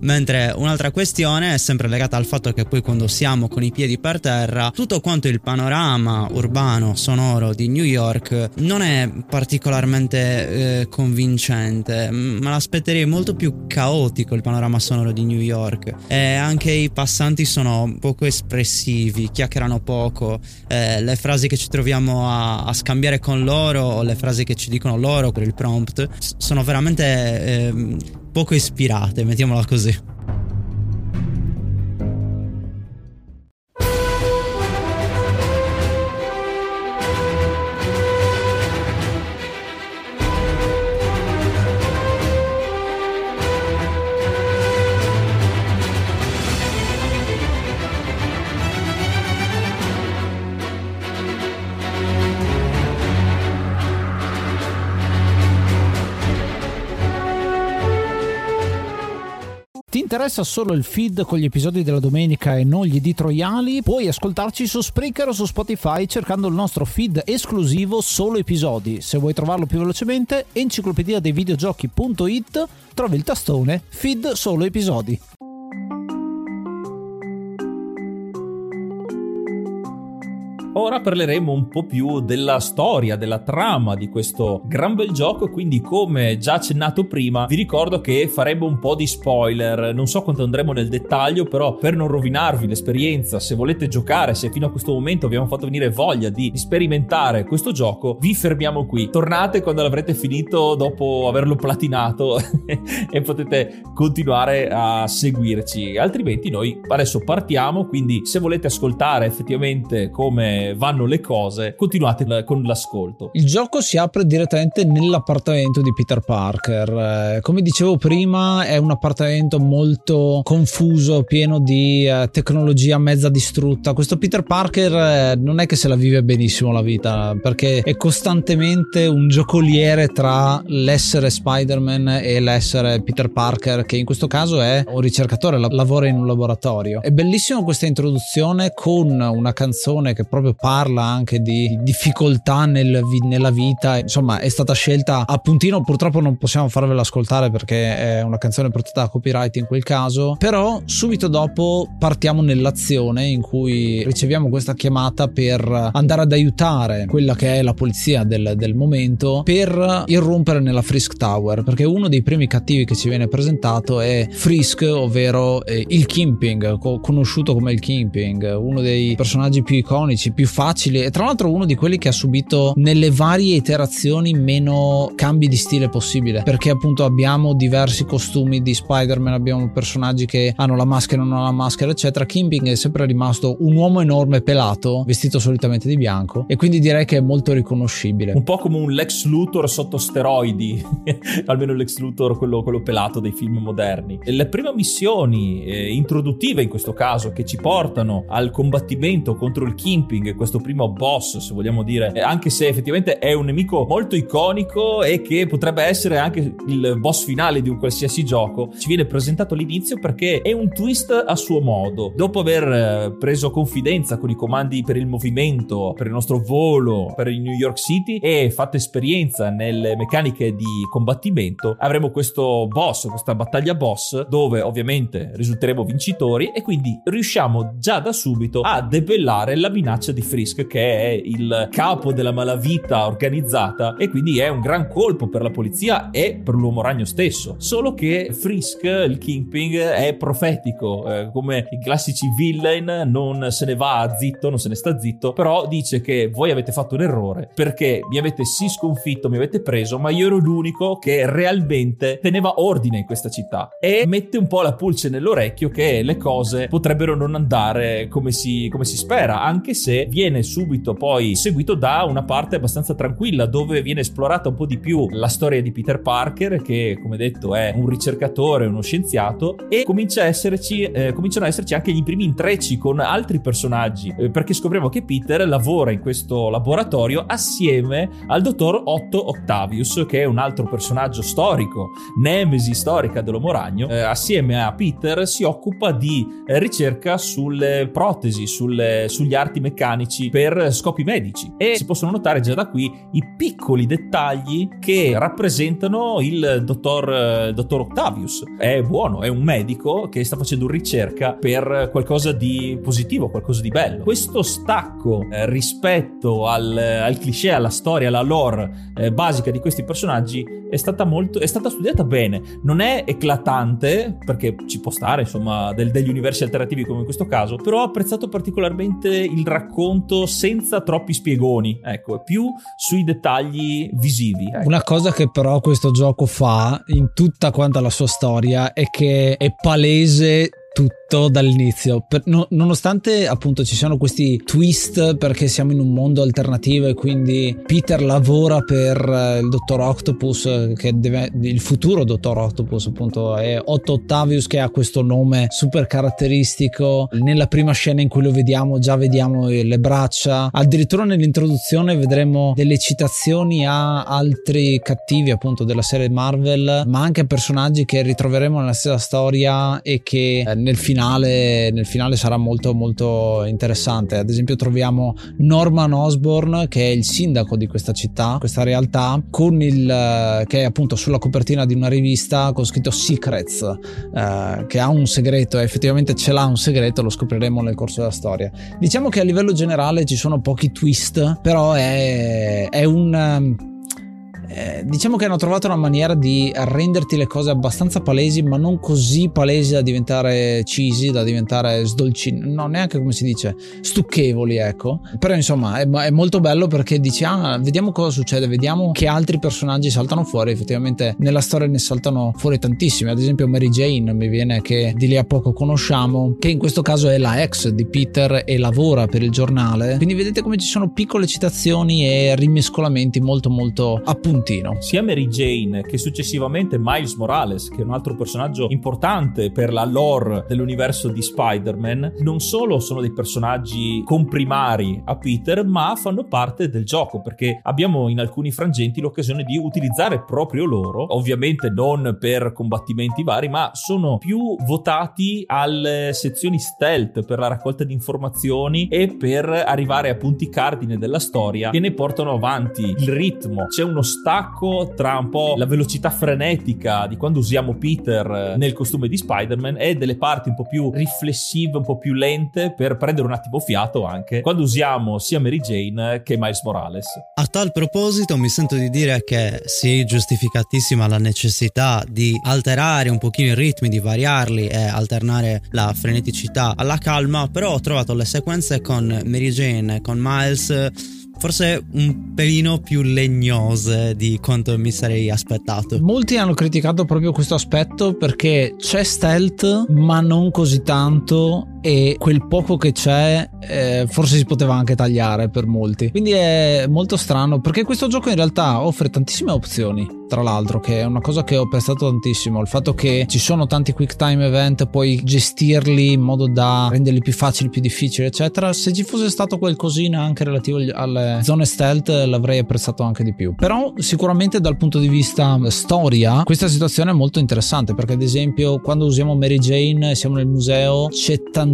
Mentre un'altra questione è sempre legata al fatto che poi quando siamo con i piedi per terra, tutto quanto il panorama urbano, sonoro di New York non è particolarmente eh, convincente, me l'aspetterei molto più caotico il panorama sonoro di New York. E anche i passanti sono poco espressivi, chiacchierano poco, eh, le frasi che ci troviamo a, a, scambiare con loro o le frasi che ci dicono loro per il prompt sono veramente eh, poco ispirate, mettiamola così. Interessa solo il feed con gli episodi della domenica e non gli editoriali, puoi ascoltarci su Spreaker o su Spotify cercando il nostro feed esclusivo solo episodi. Se vuoi trovarlo più velocemente, enciclopedia dei videogiochi.it trovi il tastone feed solo episodi. Ora parleremo un po' più della storia, della trama di questo gran bel gioco, quindi come già accennato prima, vi ricordo che faremo un po' di spoiler, non so quanto andremo nel dettaglio, però per non rovinarvi l'esperienza, se volete giocare, se fino a questo momento abbiamo fatto venire voglia di sperimentare questo gioco, vi fermiamo qui. Tornate quando l'avrete finito dopo averlo platinato e potete continuare a seguirci, altrimenti noi adesso partiamo, quindi se volete ascoltare effettivamente come vanno le cose, continuate con l'ascolto. Il gioco si apre direttamente nell'appartamento di Peter Parker. Eh, come dicevo prima, è un appartamento molto confuso, pieno di eh, tecnologia mezza distrutta. Questo Peter Parker eh, non è che se la vive benissimo la vita, perché è costantemente un giocoliere tra l'essere Spider-Man e l'essere Peter Parker, che in questo caso è un ricercatore, lavora in un laboratorio. È bellissimo questa introduzione con una canzone che proprio parla anche di difficoltà nel, nella vita. Insomma, è stata scelta a puntino. Purtroppo non possiamo farvela ascoltare perché è una canzone protetta da copyright in quel caso. Però subito dopo partiamo nell'azione in cui riceviamo questa chiamata per andare ad aiutare quella che è la polizia del, del momento per irrompere nella Frisk Tower. Perché uno dei primi cattivi che ci viene presentato è Frisk, ovvero eh, il Kimping, co- conosciuto come il Kimping, uno dei personaggi più iconici, più facili e tra l'altro uno di quelli che ha subito nelle varie iterazioni meno cambi di stile possibile perché appunto abbiamo diversi costumi di Spider-Man, abbiamo personaggi che hanno la maschera non hanno la maschera eccetera. Kimping è sempre rimasto un uomo enorme pelato, vestito solitamente di bianco e quindi direi che è molto riconoscibile. Un po' come un Lex Luthor sotto steroidi, almeno Lex Luthor quello, quello, pelato dei film moderni. Le prime missioni eh, introduttive in questo caso che ci portano al combattimento contro il Kimping, questo primo boss se vogliamo dire, eh, anche se effettivamente è un nemico molto iconico e che potrebbe essere anche il boss finale di un qualsiasi gioco, ci viene presentato all'inizio perché è un twist a suo modo. Dopo aver eh, preso confidenza con i comandi per il movimento, per il nostro volo, per il New York City e fatto esperienza nelle meccaniche di combattimento, avremo questo boss, questa battaglia boss, dove ovviamente risulteremo vincitori e quindi riusciamo già da subito a debellare la minaccia di Frisk, che è il capo della malavita organizzata e quindi è un gran colpo per la polizia e per l'uomo ragno stesso. Solo che Frisk, il Kingpin, è profetico, eh, come i classici villain, non se ne va zitto, non se ne sta zitto, però dice che voi avete fatto un errore perché mi avete sì sconfitto, mi avete preso, ma io ero l'unico che realmente teneva ordine in questa città e mette un po' la pulce nell'orecchio che le cose potrebbero non andare come si, come si spera, anche se viene subito poi seguito da una parte abbastanza tranquilla dove viene esplorata un po' di più la storia di Peter Parker che come detto è un ricercatore, uno scienziato e comincia a esserci, eh, cominciano ad esserci anche i primi intrecci con altri personaggi eh, perché scopriamo che Peter lavora in questo laboratorio assieme al dottor Otto Octavius che è un altro personaggio storico, nemesi storica dell'uomo ragno, eh, assieme a Peter si occupa di ricerca sulle protesi, sulle, sugli arti meccanici per scopi medici e si possono notare già da qui i piccoli dettagli che rappresentano il dottor, eh, dottor Octavius. È buono, è un medico che sta facendo ricerca per qualcosa di positivo, qualcosa di bello. Questo stacco eh, rispetto al, al cliché, alla storia, alla lore eh, basica di questi personaggi è stata molto è stata studiata bene. Non è eclatante perché ci può stare, insomma, del, degli universi alternativi come in questo caso, però ho apprezzato particolarmente il racconto senza troppi spiegoni, ecco, più sui dettagli visivi. Ecco. Una cosa che però questo gioco fa in tutta quanta la sua storia è che è palese tutto dall'inizio, per, no, nonostante appunto ci siano questi twist perché siamo in un mondo alternativo e quindi Peter lavora per eh, il dottor Octopus che deve, il futuro dottor Octopus appunto è Otto Octavius che ha questo nome super caratteristico. Nella prima scena in cui lo vediamo già vediamo le braccia. Addirittura nell'introduzione vedremo delle citazioni a altri cattivi appunto della serie Marvel ma anche personaggi che ritroveremo nella stessa storia e che eh, nel finale, nel finale sarà molto molto interessante. Ad esempio troviamo Norman Osborn che è il sindaco di questa città, questa realtà, il, che è appunto sulla copertina di una rivista con scritto Secrets, eh, che ha un segreto e effettivamente ce l'ha un segreto, lo scopriremo nel corso della storia. Diciamo che a livello generale ci sono pochi twist, però è, è un eh, diciamo che hanno trovato una maniera di renderti le cose abbastanza palesi, ma non così palesi da diventare cheesy, da diventare sdolcini, no, neanche come si dice, stucchevoli, ecco. Però insomma è, è, molto bello perché dici, ah, vediamo cosa succede, vediamo che altri personaggi saltano fuori. Effettivamente nella storia ne saltano fuori tantissimi. Ad esempio, Mary Jane mi viene che di lì a poco conosciamo, che in questo caso è la ex di Peter e lavora per il giornale. Quindi vedete come ci sono piccole citazioni e rimescolamenti molto, molto appunto puntino. Sia Mary Jane che successivamente Miles Morales, che è un altro personaggio importante per la lore dell'universo di Spider-Man, non solo sono dei personaggi comprimari a Peter, ma fanno parte del gioco perché abbiamo in alcuni frangenti l'occasione di utilizzare proprio loro, ovviamente non per combattimenti vari, ma sono più votati alle sezioni stealth per la raccolta di informazioni e per arrivare a punti cardine della storia che ne portano avanti il ritmo. C'è uno stato stacco tra un po' la velocità frenetica di quando usiamo Peter eh, nel costume di Spider-Man e delle parti un po' più riflessive, un po' più lente per prendere un attimo fiato anche quando usiamo sia Mary Jane che Miles Morales. A tal proposito mi sento di dire che sì, giustificatissima la necessità di alterare un pochino i ritmi, di variarli e alternare la freneticità alla calma, però ho trovato le sequenze con Mary Jane e con Miles forse un pelino più legnose di quanto mi sarei aspettato. Molti hanno criticato proprio questo aspetto perché c'è stealth, ma non così tanto e quel poco che c'è eh, forse si poteva anche tagliare per molti. Quindi è molto strano perché questo gioco in realtà offre tantissime opzioni tra l'altro, che è una cosa che ho apprezzato tantissimo. Il fatto che ci sono tanti quick time event, puoi gestirli in modo da renderli più facili, più difficili, eccetera. Se ci fosse stato qualcosina anche relativo alle zone stealth, l'avrei apprezzato anche di più. Però, sicuramente dal punto di vista storia, questa situazione è molto interessante perché, ad esempio, quando usiamo Mary Jane, siamo nel museo, c'è tantissimo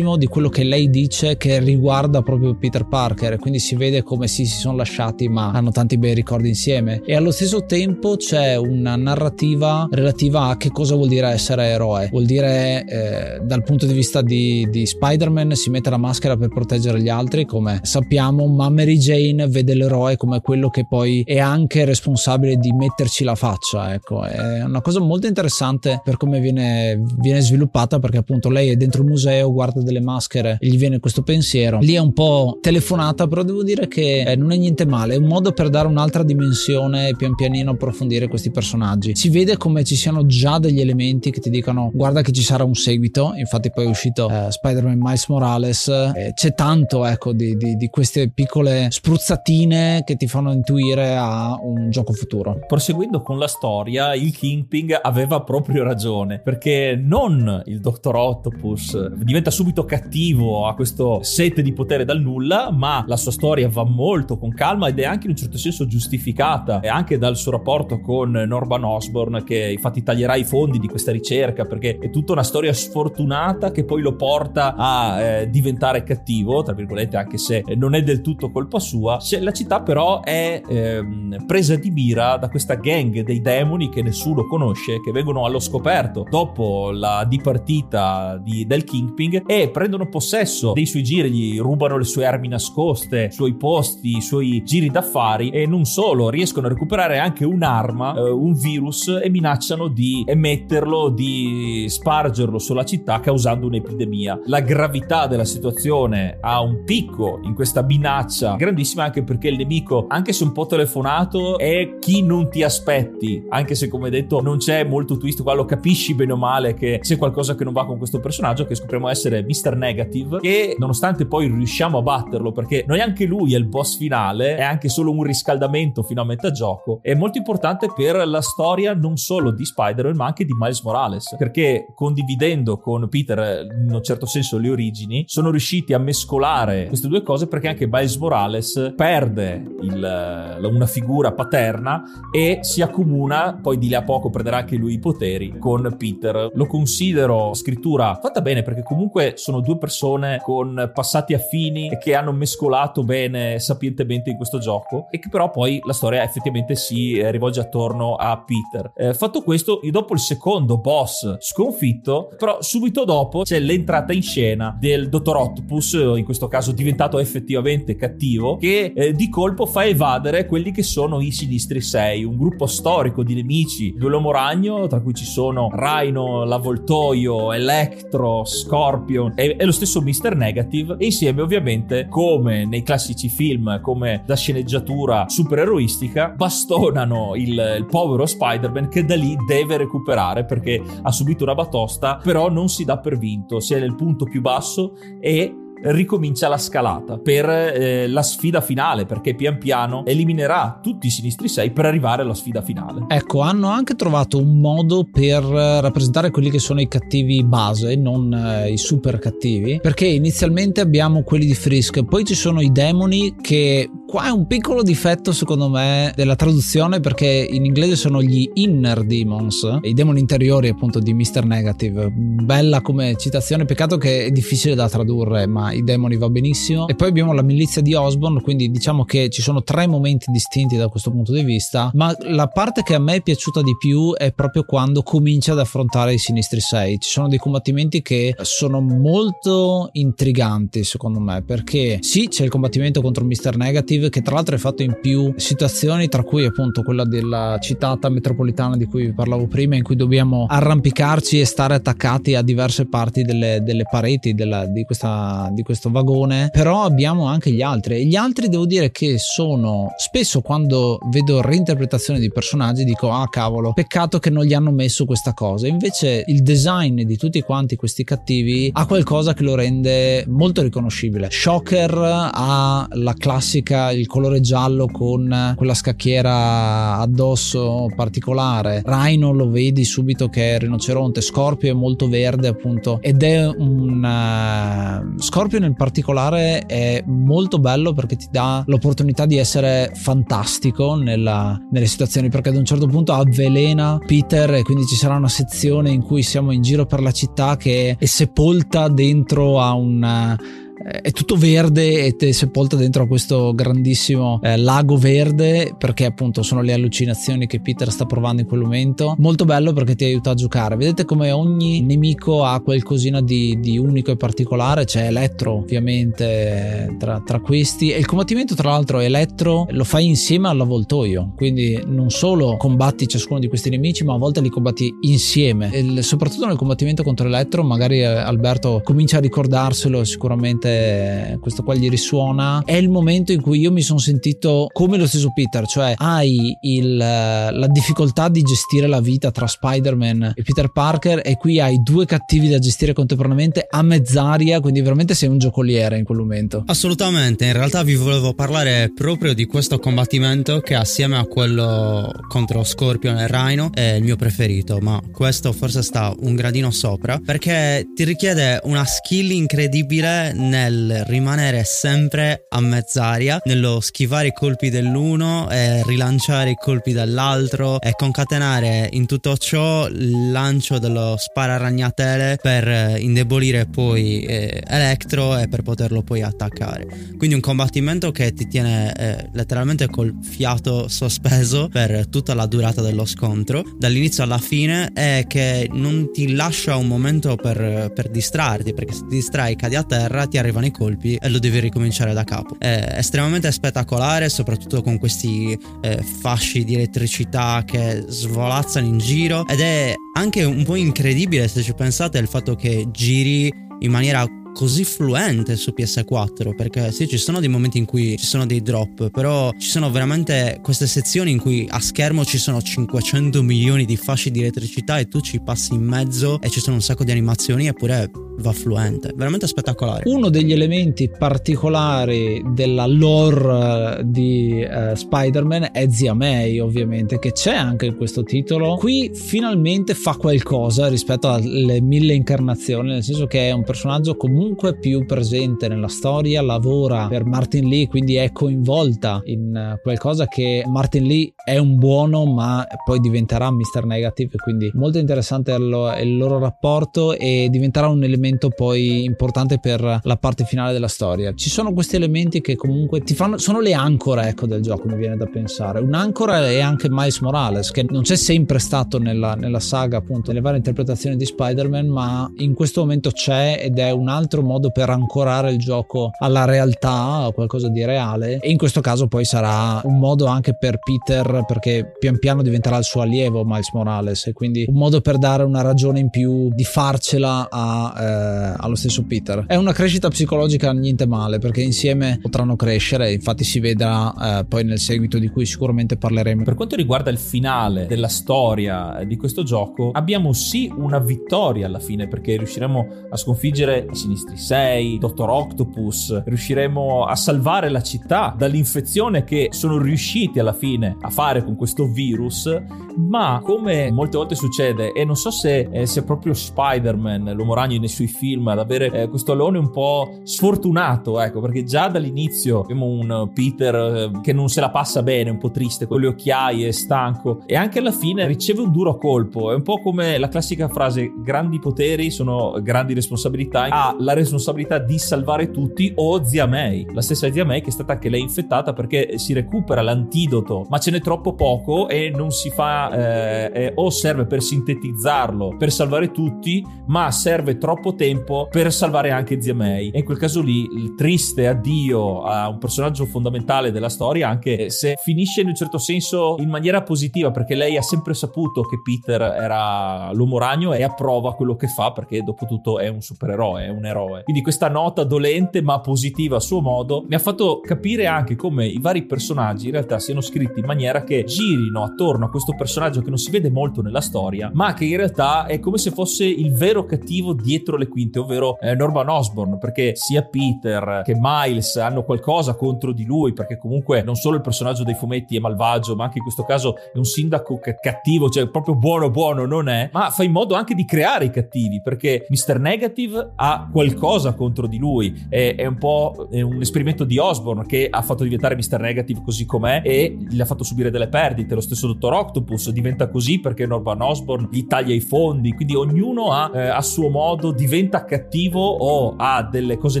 di quello che lei dice che riguarda proprio Peter Parker. Quindi si vede come si, si sono lasciati, ma hanno tanti bei ricordi insieme. E allo stesso tempo c'è una narrativa relativa a che cosa vuol dire essere eroe. Vuol dire eh, dal punto di vista di, di, Spider-Man si mette la maschera per proteggere gli altri, come sappiamo, ma Mary Jane vede l'eroe come quello che poi è anche responsabile di metterci la faccia. Ecco, è una cosa molto interessante per come viene, viene sviluppata perché appunto lei è dentro il museo, guarda delle maschere e gli viene questo pensiero. Lì è un po' telefonata, però devo dire che eh, non è niente male, è un modo per dare un'altra dimensione pian pianino approfondire questi personaggi. Si vede come ci siano già degli elementi che ti dicono guarda che ci sarà un seguito, infatti poi è uscito eh, Spider-Man Miles Morales, eh, c'è tanto ecco di, di, di, queste piccole spruzzatine che ti fanno intuire a un gioco futuro. Proseguendo con la storia, il Kingpin aveva proprio ragione, perché non il Dottor Octopus diventa subito cattivo a questo set di potere dal nulla, ma la sua storia va molto con calma ed è anche in un certo senso giustificata e anche dal suo rapporto rapporto con Norman Osborn che infatti taglierà i fondi di questa ricerca perché è tutta una storia sfortunata che poi lo porta a eh, diventare cattivo, tra virgolette, anche se non è del tutto colpa sua. La città però è ehm, presa di mira da questa gang dei demoni che nessuno conosce, che vengono allo scoperto dopo la dipartita di, del Kingpin e prendono possesso dei suoi giri, gli rubano le sue armi nascoste, i suoi posti, i suoi giri d'affari e non solo, riescono a recuperare anche una un'arma, eh, un virus e minacciano di emetterlo, di spargerlo sulla città causando un'epidemia. La gravità della situazione ha un picco in questa minaccia grandissima anche perché il nemico, anche se un po' telefonato, è chi non ti aspetti, anche se come detto non c'è molto twist qua, lo capisci bene o male che c'è qualcosa che non va con questo personaggio che scopriamo essere Mr. Negative, che nonostante poi riusciamo a batterlo, perché non è anche lui è il boss finale, è anche solo un riscaldamento fino a metà gioco, è molto importante per la storia non solo di Spider-Man, ma anche di Miles Morales, perché condividendo con Peter in un certo senso le origini, sono riusciti a mescolare queste due cose perché anche Miles Morales perde il, una figura paterna e si accomuna, poi di lì a poco prenderà anche lui i poteri con Peter. Lo considero scrittura fatta bene perché comunque sono due persone con passati affini e che hanno mescolato bene sapientemente in questo gioco e che però poi la storia effettivamente si rivolge attorno a Peter. Eh, fatto questo, dopo il secondo boss sconfitto, però subito dopo c'è l'entrata in scena del Dottor Octopus, in questo caso diventato effettivamente cattivo, che eh, di colpo fa evadere quelli che sono i Sinistri 6, un gruppo storico di nemici dell'uomo ragno, tra cui ci sono Rhino, l'Avoltoio, Electro, Scorpion e, e lo stesso Mr. Negative, e insieme ovviamente, come nei classici film, come da sceneggiatura supereroistica, bastonano il, il povero Spider-Man che da lì deve recuperare perché ha subito una batosta, però non si dà per vinto, si è nel punto più basso e ricomincia la scalata per eh, la sfida finale perché pian piano eliminerà tutti i sinistri 6 per arrivare alla sfida finale. Ecco, hanno anche trovato un modo per rappresentare quelli che sono i cattivi base, non eh, i super cattivi, perché inizialmente abbiamo quelli di Frisk, poi ci sono i demoni che qua è un piccolo difetto secondo me della traduzione perché in inglese sono gli inner demons, i demoni interiori appunto di Mr. Negative. Bella come citazione, peccato che è difficile da tradurre, ma i demoni va benissimo. E poi abbiamo la milizia di Osborn, quindi diciamo che ci sono tre momenti distinti da questo punto di vista, ma la parte che a me è piaciuta di più è proprio quando comincia ad affrontare i sinistri 6. Ci sono dei combattimenti che sono molto intriganti secondo me, perché sì, c'è il combattimento contro Mr. Negative che tra l'altro è fatto in più situazioni, tra cui appunto quella della citata metropolitana di cui vi parlavo prima, in cui dobbiamo arrampicarci e stare attaccati a diverse parti delle, delle pareti della, di questa di questo vagone, però abbiamo anche gli altri e gli altri devo dire che sono spesso quando vedo reinterpretazioni di personaggi dico ah cavolo, peccato che non gli hanno messo questa cosa. Invece il design di tutti quanti questi cattivi ha qualcosa che lo rende molto riconoscibile. Shocker ha la classica il colore giallo con quella scacchiera addosso particolare. Rhino lo vedi subito che è rinoceronte, Scorpio è molto verde appunto ed è un uh, Scorpio in particolare è molto bello perché ti dà l'opportunità di essere fantastico nella, nelle situazioni perché ad un certo punto avvelena Peter e quindi ci sarà una sezione in cui siamo in giro per la città che è sepolta dentro a un eh, è tutto verde e è sepolta dentro questo grandissimo eh, lago verde perché appunto sono le allucinazioni che Peter sta provando in quel momento. Molto bello perché ti aiuta a giocare. Vedete come ogni nemico ha qualcosina di, di unico e particolare? C'è Elettro ovviamente tra, tra, questi. E il combattimento tra l'altro Elettro lo fai insieme all'avvoltoio. Quindi non solo combatti ciascuno di questi nemici ma a volte li combatti insieme. E soprattutto nel combattimento contro Elettro magari eh, Alberto comincia a ricordarselo sicuramente volte questo qua gli risuona, è il momento in cui io mi sono sentito come lo stesso Peter, cioè hai il, la difficoltà di gestire la vita tra Spider-Man e Peter Parker e qui hai due cattivi da gestire contemporaneamente a mezz'aria, quindi veramente sei un giocoliere in quel momento. Assolutamente, in realtà vi volevo parlare proprio di questo combattimento che assieme a quello contro Scorpion e Rhino è il mio preferito, ma questo forse sta un gradino sopra perché ti richiede una skill incredibile nel nel rimanere sempre a mezz'aria, nello schivare i colpi dell'uno e rilanciare i colpi dell'altro e concatenare in tutto ciò il lancio dello spararagnatele per eh, indebolire poi eh, Electro e per poterlo poi attaccare. Quindi un combattimento che ti tiene eh, letteralmente col fiato sospeso per tutta la durata dello scontro, dall'inizio alla fine e che non ti lascia un momento per, per distrarti, perché se ti distrai cadi a terra, ti arriva arrivano i colpi e lo devi ricominciare da capo. È estremamente spettacolare, soprattutto con questi eh, fasci di elettricità che svolazzano in giro ed è anche un po' incredibile se ci pensate il fatto che giri in maniera così fluente su PS4 perché sì ci sono dei momenti in cui ci sono dei drop però ci sono veramente queste sezioni in cui a schermo ci sono 500 milioni di fasci di elettricità e tu ci passi in mezzo e ci sono un sacco di animazioni eppure va fluente, veramente spettacolare. Uno degli elementi particolari della lore eh, di uh, Spider-Man è Zia May, ovviamente, che c'è anche in questo titolo. Qui finalmente fa qualcosa rispetto alle mille incarnazioni, nel senso che è un personaggio comunque più presente nella storia, lavora per Martin Lee, quindi è coinvolta in eh, qualcosa che Martin Lee è un buono, ma poi diventerà Mr. Negative, quindi molto interessante il loro rapporto e diventerà un elemento poi importante per la parte finale della storia. Ci sono questi elementi che comunque ti fanno sono le ancore ecco del gioco, mi viene da pensare. Un'ancora è anche Miles Morales che non c'è sempre stato nella, nella saga, appunto, nelle varie interpretazioni di Spider-Man, ma in questo momento c'è ed è un altro modo per ancorare il gioco alla realtà, a qualcosa di reale e in questo caso poi sarà un modo anche per Peter perché pian piano diventerà il suo allievo Miles Morales e quindi un modo per dare una ragione in più di farcela a, eh, allo stesso Peter. È una crescita psicologica niente male perché insieme potranno crescere, infatti si vedrà eh, poi nel seguito di cui sicuramente parleremo. Per quanto riguarda il finale della storia di questo gioco, abbiamo sì una vittoria alla fine perché riusciremo a sconfiggere i Sinistri 6, Dottor Octopus, riusciremo a salvare la città dall'infezione che sono riusciti alla fine a fare con questo virus, ma come molte volte succede, e non so se eh, sia proprio Spider-Man, l'uomo ragno nei suoi film, ad avere eh, questo alone un po' sfortunato, ecco, perché già dall'inizio abbiamo un Peter eh, che non se la passa bene, un po' triste, con le occhiaie, stanco, e anche alla fine riceve un duro colpo, è un po' come la classica frase grandi poteri sono grandi responsabilità, ha la responsabilità di salvare tutti o zia May, la stessa zia May che è stata anche lei infettata perché si recupera l'antidoto, ma ce n'è troppo poco e non si fa eh, eh, o serve per sintetizzarlo per salvare tutti, ma serve troppo tempo per salvare anche zia May. E in quel caso lì il triste addio a un personaggio fondamentale della storia, anche se finisce in un certo senso in maniera positiva, perché lei ha sempre saputo che Peter era l'uomo ragno e approva quello che fa perché dopo tutto è un supereroe, è un eroe. Quindi questa nota dolente ma positiva a suo modo mi ha fatto capire anche come i vari personaggi in realtà siano scritti in maniera che girino attorno a questo personaggio che non si vede molto nella storia, ma che in realtà è come se fosse il vero cattivo dietro le quinte, ovvero eh, Norman Osborn, perché sia Peter che Miles hanno qualcosa contro di lui, perché comunque non solo il personaggio dei fumetti è malvagio, ma anche in questo caso è un sindaco c- cattivo, cioè proprio buono buono non è, ma fa in modo anche di creare i cattivi, perché Mr. Negative ha qualcosa contro di lui, è, è un po' è un esperimento di Osborn che ha fatto diventare Mr. Negative così com'è e gli ha fatto subire delle perdite, lo stesso Dottor Octopus diventa così perché Norman Osborn gli taglia i fondi, quindi ognuno ha, eh, a suo modo diventa cattivo o ha delle cose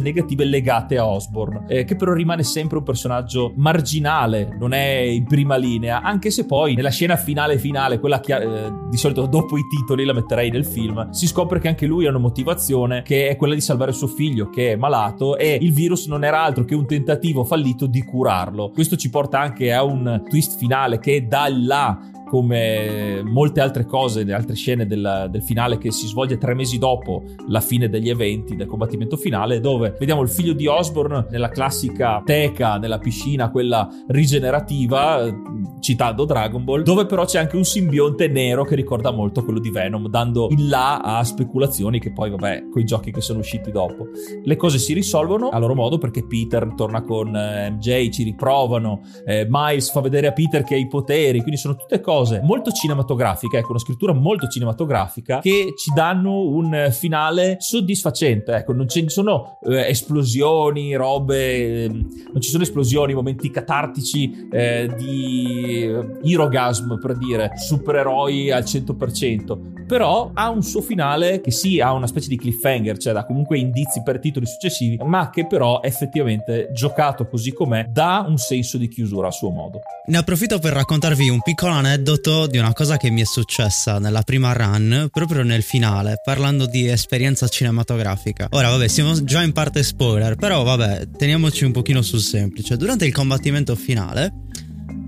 negative legate a Osborn, eh, che però rimane sempre un personaggio marginale, non è in prima linea, anche se poi nella scena finale finale, quella che eh, di solito dopo i titoli la metterei nel film, si scopre che anche lui ha una motivazione che è quella di salvare suo figlio che è malato e il virus non era altro che un tentativo fallito di curarlo. Questo ci porta anche a un twist finale che da là come molte altre cose, le altre scene del, del, finale che si svolge tre mesi dopo la fine degli eventi del combattimento finale, dove vediamo il figlio di Osborn nella classica teca, nella piscina, quella rigenerativa, citando Dragon Ball, dove però c'è anche un simbionte nero che ricorda molto quello di Venom, dando il là a speculazioni che poi, vabbè, con i giochi che sono usciti dopo. Le cose si risolvono a loro modo perché Peter torna con eh, MJ, ci riprovano, eh, Miles fa vedere a Peter che ha i poteri, quindi sono tutte cose cose molto cinematografiche, ecco, una scrittura molto cinematografica che ci danno un finale soddisfacente, ecco, non ci sono eh, esplosioni, robe, eh, non ci sono esplosioni, momenti catartici eh, di irogasm, per dire, supereroi al 100%, però ha un suo finale che sì, ha una specie di cliffhanger, cioè dà comunque indizi per titoli successivi, ma che però effettivamente giocato così com'è dà un senso di chiusura a suo modo. Ne approfitto per raccontarvi un piccolo aneddoto aneddoto di una cosa che mi è successa nella prima run, proprio nel finale, parlando di esperienza cinematografica. Ora, vabbè, siamo già in parte spoiler, però vabbè, teniamoci un pochino sul semplice. Durante il combattimento finale,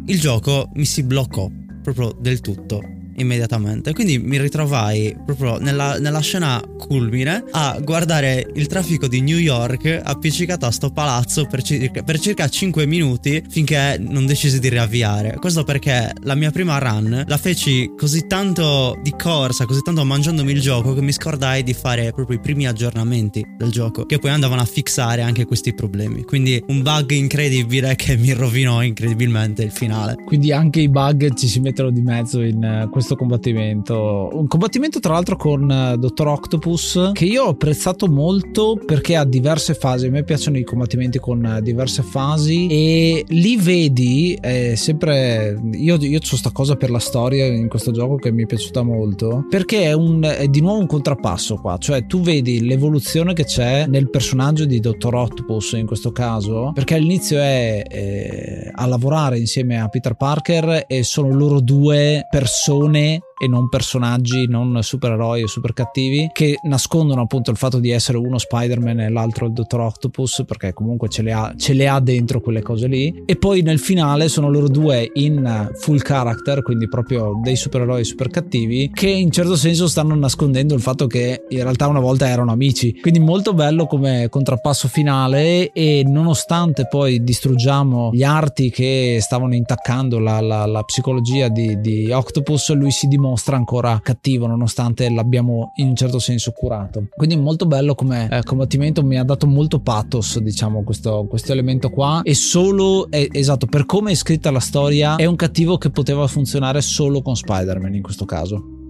il gioco mi si bloccò proprio del tutto immediatamente. Quindi mi ritrovai proprio nella, nella, scena culmine a guardare il traffico di New York appiccicato a sto palazzo per circa, per circa 5 minuti finché non decisi di riavviare. Questo perché la mia prima run la feci così tanto di corsa, così tanto mangiandomi il gioco che mi scordai di fare proprio i primi aggiornamenti del gioco che poi andavano a fissare anche questi problemi. Quindi un bug incredibile che mi rovinò incredibilmente il finale. Quindi anche i bug ci si mettono di mezzo in uh, questo combattimento. Un combattimento tra l'altro con uh, Dottor Octopus che io ho apprezzato molto perché ha diverse fasi. A me piacciono i combattimenti con uh, diverse fasi e lì vedi eh, sempre io, io ho questa cosa per la storia in questo gioco che mi è piaciuta molto perché è, un, è di nuovo un contrappasso qua, cioè tu vedi l'evoluzione che c'è nel personaggio di Dottor Octopus in questo caso perché all'inizio è eh, a lavorare insieme a Peter Parker e sono loro due persone उन्हें e non personaggi, non supereroi o super cattivi che nascondono appunto il fatto di essere uno Spider-Man e l'altro il Dottor Octopus perché comunque ce le, ha, ce le ha dentro quelle cose lì. E poi nel finale sono loro due in full character quindi proprio dei supereroi super cattivi che in certo senso stanno nascondendo il fatto che in realtà una volta erano amici. Quindi molto bello come contrappasso finale e nonostante poi distruggiamo gli arti che stavano intaccando la, la, la psicologia di, di Octopus lui si dimostra mostra ancora cattivo nonostante l'abbiamo in un certo senso curato. Quindi molto bello come eh, combattimento mi ha dato molto pathos diciamo questo, questo elemento qua. E solo è, esatto per come è scritta la storia è un cattivo che poteva funzionare solo con Spider-Man in questo caso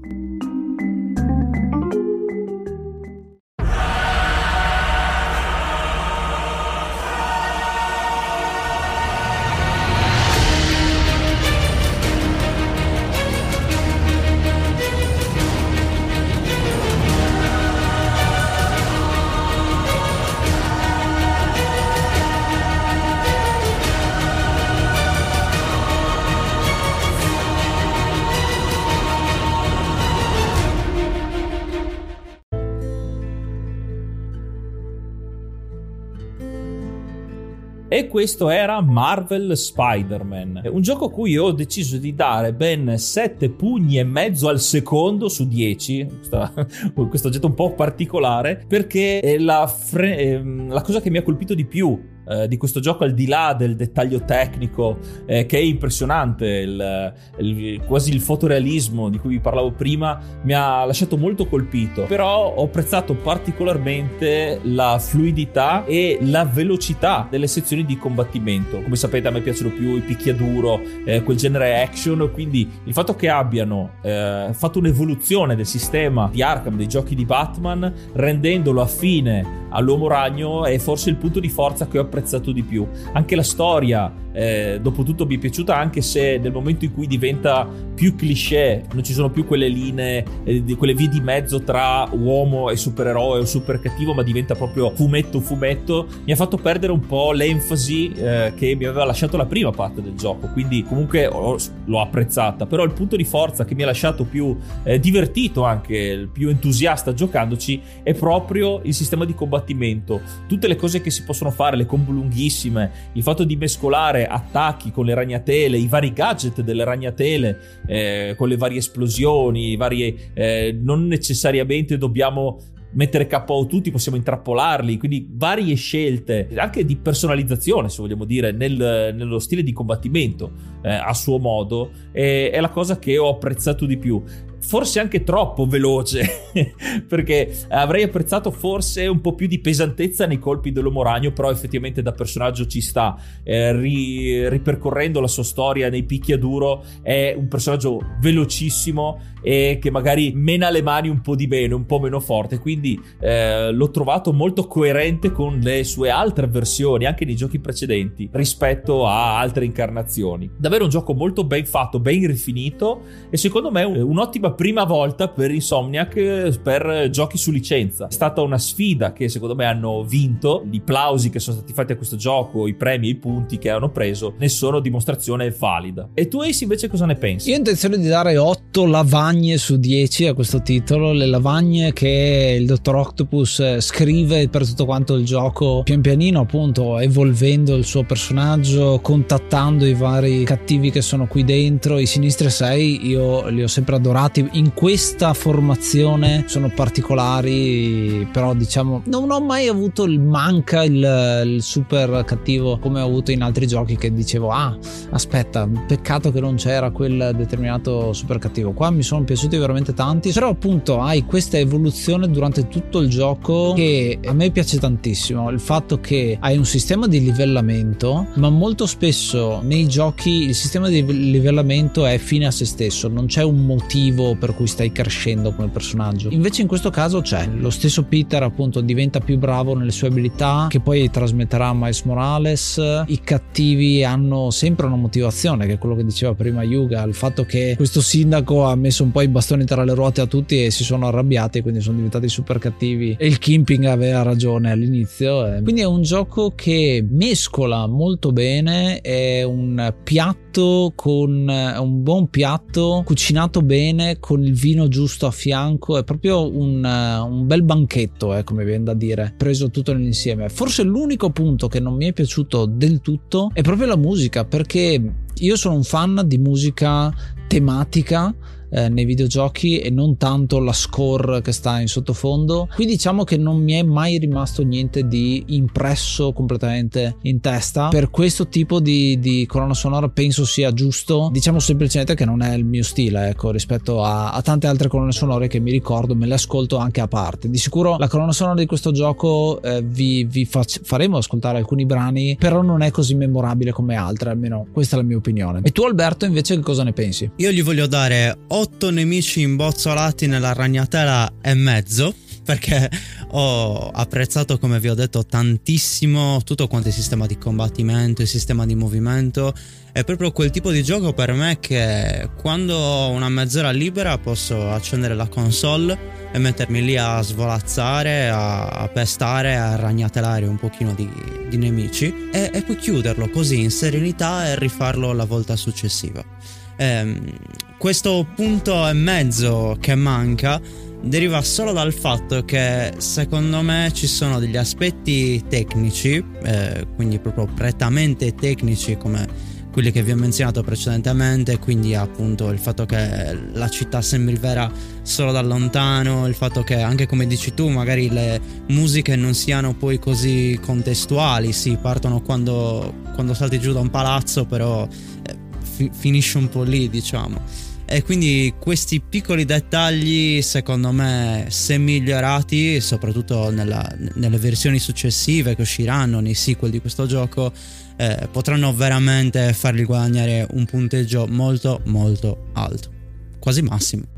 E questo era Marvel Spider-Man, un gioco cui ho deciso di dare ben 7 pugni e mezzo al secondo su 10, questo oggetto un po' particolare, perché la, fre- ehm, la cosa che mi ha colpito di più eh, di questo gioco al di là del dettaglio tecnico eh, che è impressionante il, il, quasi il fotorealismo di cui vi parlavo prima mi ha lasciato molto colpito. Però ho apprezzato particolarmente la fluidità e la velocità delle sezioni di combattimento. Come sapete a me piacciono più i picchiaduro eh, quel genere action quindi il fatto che abbiano eh, fatto un'evoluzione del sistema di Arkham dei giochi di Batman rendendolo affine all'uomo ragno è forse il punto di forza che ho apprezzato di più. Anche la storia eh, dopo tutto mi è piaciuta anche se nel momento in cui diventa più cliché non ci sono più quelle linee eh, quelle vie di mezzo tra uomo e supereroe o super cattivo ma diventa proprio fumetto fumetto mi ha fatto perdere un po' l'enfasi eh, che mi aveva lasciato la prima parte del gioco. Quindi comunque oh, l'ho apprezzata. Però il punto di forza che mi ha lasciato più eh, divertito anche più entusiasta giocandoci è proprio il sistema di combattimento. Tutte le cose che si possono fare le combo lunghissime il fatto di mescolare attacchi con le ragnatele, i vari gadget delle ragnatele, eh, con le varie esplosioni, varie, eh, non necessariamente dobbiamo mettere KO tutti, possiamo intrappolarli, quindi varie scelte, anche di personalizzazione, se vogliamo dire, nel, nello stile di combattimento eh, a suo modo, è, è la cosa che ho apprezzato di più forse anche troppo veloce, perché avrei apprezzato forse un po' più di pesantezza nei colpi dell'uomo ragno, però effettivamente da personaggio ci sta, eh, ri- ripercorrendo la sua storia nei picchiaduro, è un personaggio velocissimo e che magari mena le mani un po' di meno, un po' meno forte, quindi eh, l'ho trovato molto coerente con le sue altre versioni, anche nei giochi precedenti, rispetto a altre incarnazioni. Davvero un gioco molto ben fatto, ben rifinito e secondo me un'ottima prima volta per Insomniac eh, per giochi su licenza. È stata una sfida che secondo me hanno vinto. I plausi che sono stati fatti a questo gioco, i premi e i punti che hanno preso ne sono dimostrazione valida. E tu Ace invece cosa ne pensi? Io ho intenzione di dare 8 lavagne su 10 a questo titolo, le lavagne che il dottor Octopus eh, scrive per tutto quanto il gioco pian pianino appunto evolvendo il suo personaggio, contattando i vari cattivi che sono qui dentro. I sinistri 6 io li ho sempre adorati. In questa formazione sono particolari, però diciamo non ho mai avuto il manca il, il super cattivo come ho avuto in altri giochi che dicevo ah aspetta peccato che non c'era quel determinato super cattivo. Qua mi sono piaciuti veramente tanti, però appunto hai questa evoluzione durante tutto il gioco che a me piace tantissimo. Il fatto che hai un sistema di livellamento, ma molto spesso nei giochi il sistema di livellamento è fine a se stesso, non c'è un motivo per cui stai crescendo come personaggio. Invece in questo caso c'è, lo stesso Peter appunto diventa più bravo nelle sue abilità che poi trasmetterà a Miles Morales, i cattivi hanno sempre una motivazione che è quello che diceva prima Yuga, il fatto che questo sindaco ha messo un po' i bastoni tra le ruote a tutti e si sono arrabbiati quindi sono diventati super cattivi e il Kimping aveva ragione all'inizio. Quindi è un gioco che mescola molto bene, è un piatto con un buon piatto cucinato bene con il vino giusto a fianco, è proprio un, un bel banchetto, eh, come viene da dire, preso tutto nell'insieme. Forse l'unico punto che non mi è piaciuto del tutto è proprio la musica, perché io sono un fan di musica tematica eh, nei videogiochi e non tanto la score che sta in sottofondo. Qui diciamo che non mi è mai rimasto niente di impresso completamente in testa. Per questo tipo di, di colonna sonora penso sia giusto. Diciamo semplicemente che non è il mio stile, ecco, rispetto a, a tante altre colonne sonore che mi ricordo, me le ascolto anche a parte. Di sicuro la colonna sonora di questo gioco eh, vi, vi fac- faremo ascoltare alcuni brani, però non è così memorabile come altre, almeno questa è la mia opinione. E tu Alberto invece che cosa ne pensi? Io gli voglio dare 8 nemici imbozzolati nella ragnatela e mezzo perché ho apprezzato come vi ho detto tantissimo tutto quanto il sistema di combattimento, il sistema di movimento è proprio quel tipo di gioco per me che quando ho una mezz'ora libera posso accendere la console e mettermi lì a svolazzare, a, a pestare, a ragnatelare un pochino di, di nemici e, e poi chiuderlo così in serenità e rifarlo la volta successiva. Ehm, questo punto e mezzo che manca deriva solo dal fatto che secondo me ci sono degli aspetti tecnici, eh, quindi proprio prettamente tecnici come quelli che vi ho menzionato precedentemente, quindi appunto il fatto che la città sembri vera solo da lontano, il fatto che anche come dici tu magari le musiche non siano poi così contestuali, sì, partono quando, quando salti giù da un palazzo, però eh, fi- finisce un po' lì, diciamo. E quindi questi piccoli dettagli, secondo me, se migliorati, soprattutto nella, nelle versioni successive che usciranno nei sequel di questo gioco, eh, potranno veramente fargli guadagnare un punteggio molto molto alto, quasi massimo.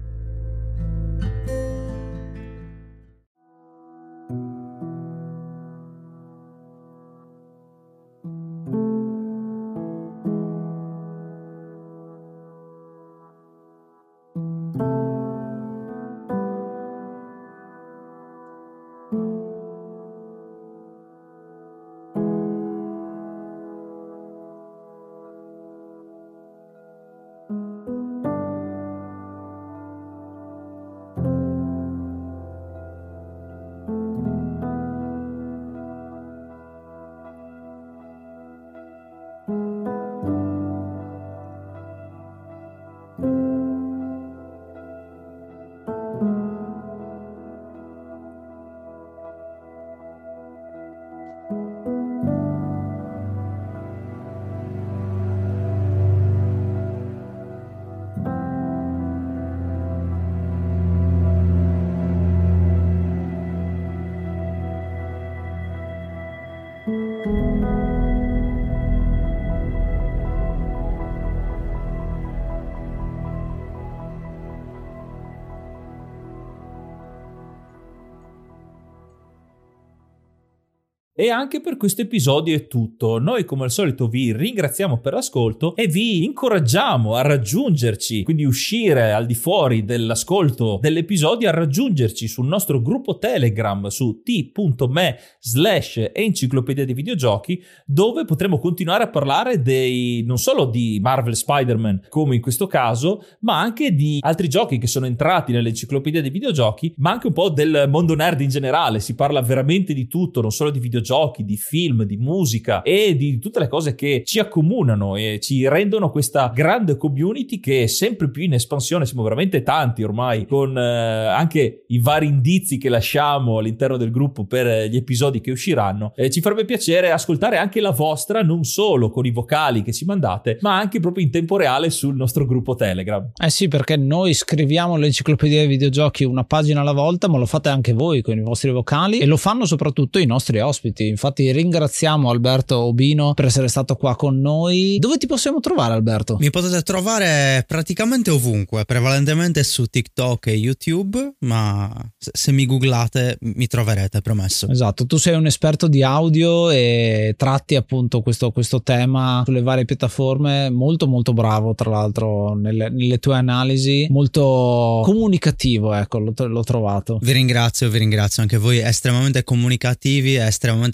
E anche per questo episodio è tutto. Noi come al solito vi ringraziamo per l'ascolto e vi incoraggiamo a raggiungerci, quindi uscire al di fuori dell'ascolto dell'episodio, a raggiungerci sul nostro gruppo Telegram su t.me slash enciclopedia dei videogiochi dove potremo continuare a parlare dei, non solo di Marvel Spider-Man come in questo caso, ma anche di altri giochi che sono entrati nell'enciclopedia dei videogiochi, ma anche un po' del mondo nerd in generale. Si parla veramente di tutto, non solo di videogiochi videogiochi, di film, di musica e di tutte le cose che ci accomunano e ci rendono questa grande community che è sempre più in espansione, siamo veramente tanti ormai, con eh, anche i vari indizi che lasciamo all'interno del gruppo per gli episodi che usciranno. Eh, ci farebbe piacere ascoltare anche la vostra, non solo con i vocali che ci mandate, ma anche proprio in tempo reale sul nostro gruppo Telegram. Eh sì, perché noi scriviamo l'enciclopedia dei videogiochi una pagina alla volta, ma lo fate anche voi con i vostri vocali e lo fanno soprattutto i nostri ospiti tutti. Infatti ringraziamo Alberto Obino per essere stato qua con noi. Dove ti possiamo trovare Alberto? Mi potete trovare praticamente ovunque, prevalentemente su TikTok e YouTube, ma se mi googlate mi troverete, promesso. Esatto, tu sei un esperto di audio e tratti appunto questo, questo tema sulle varie piattaforme, molto molto bravo tra l'altro nelle, nelle tue analisi, molto comunicativo, ecco, l'ho, l'ho trovato. Vi ringrazio, vi ringrazio anche voi, estremamente comunicativi, estremamente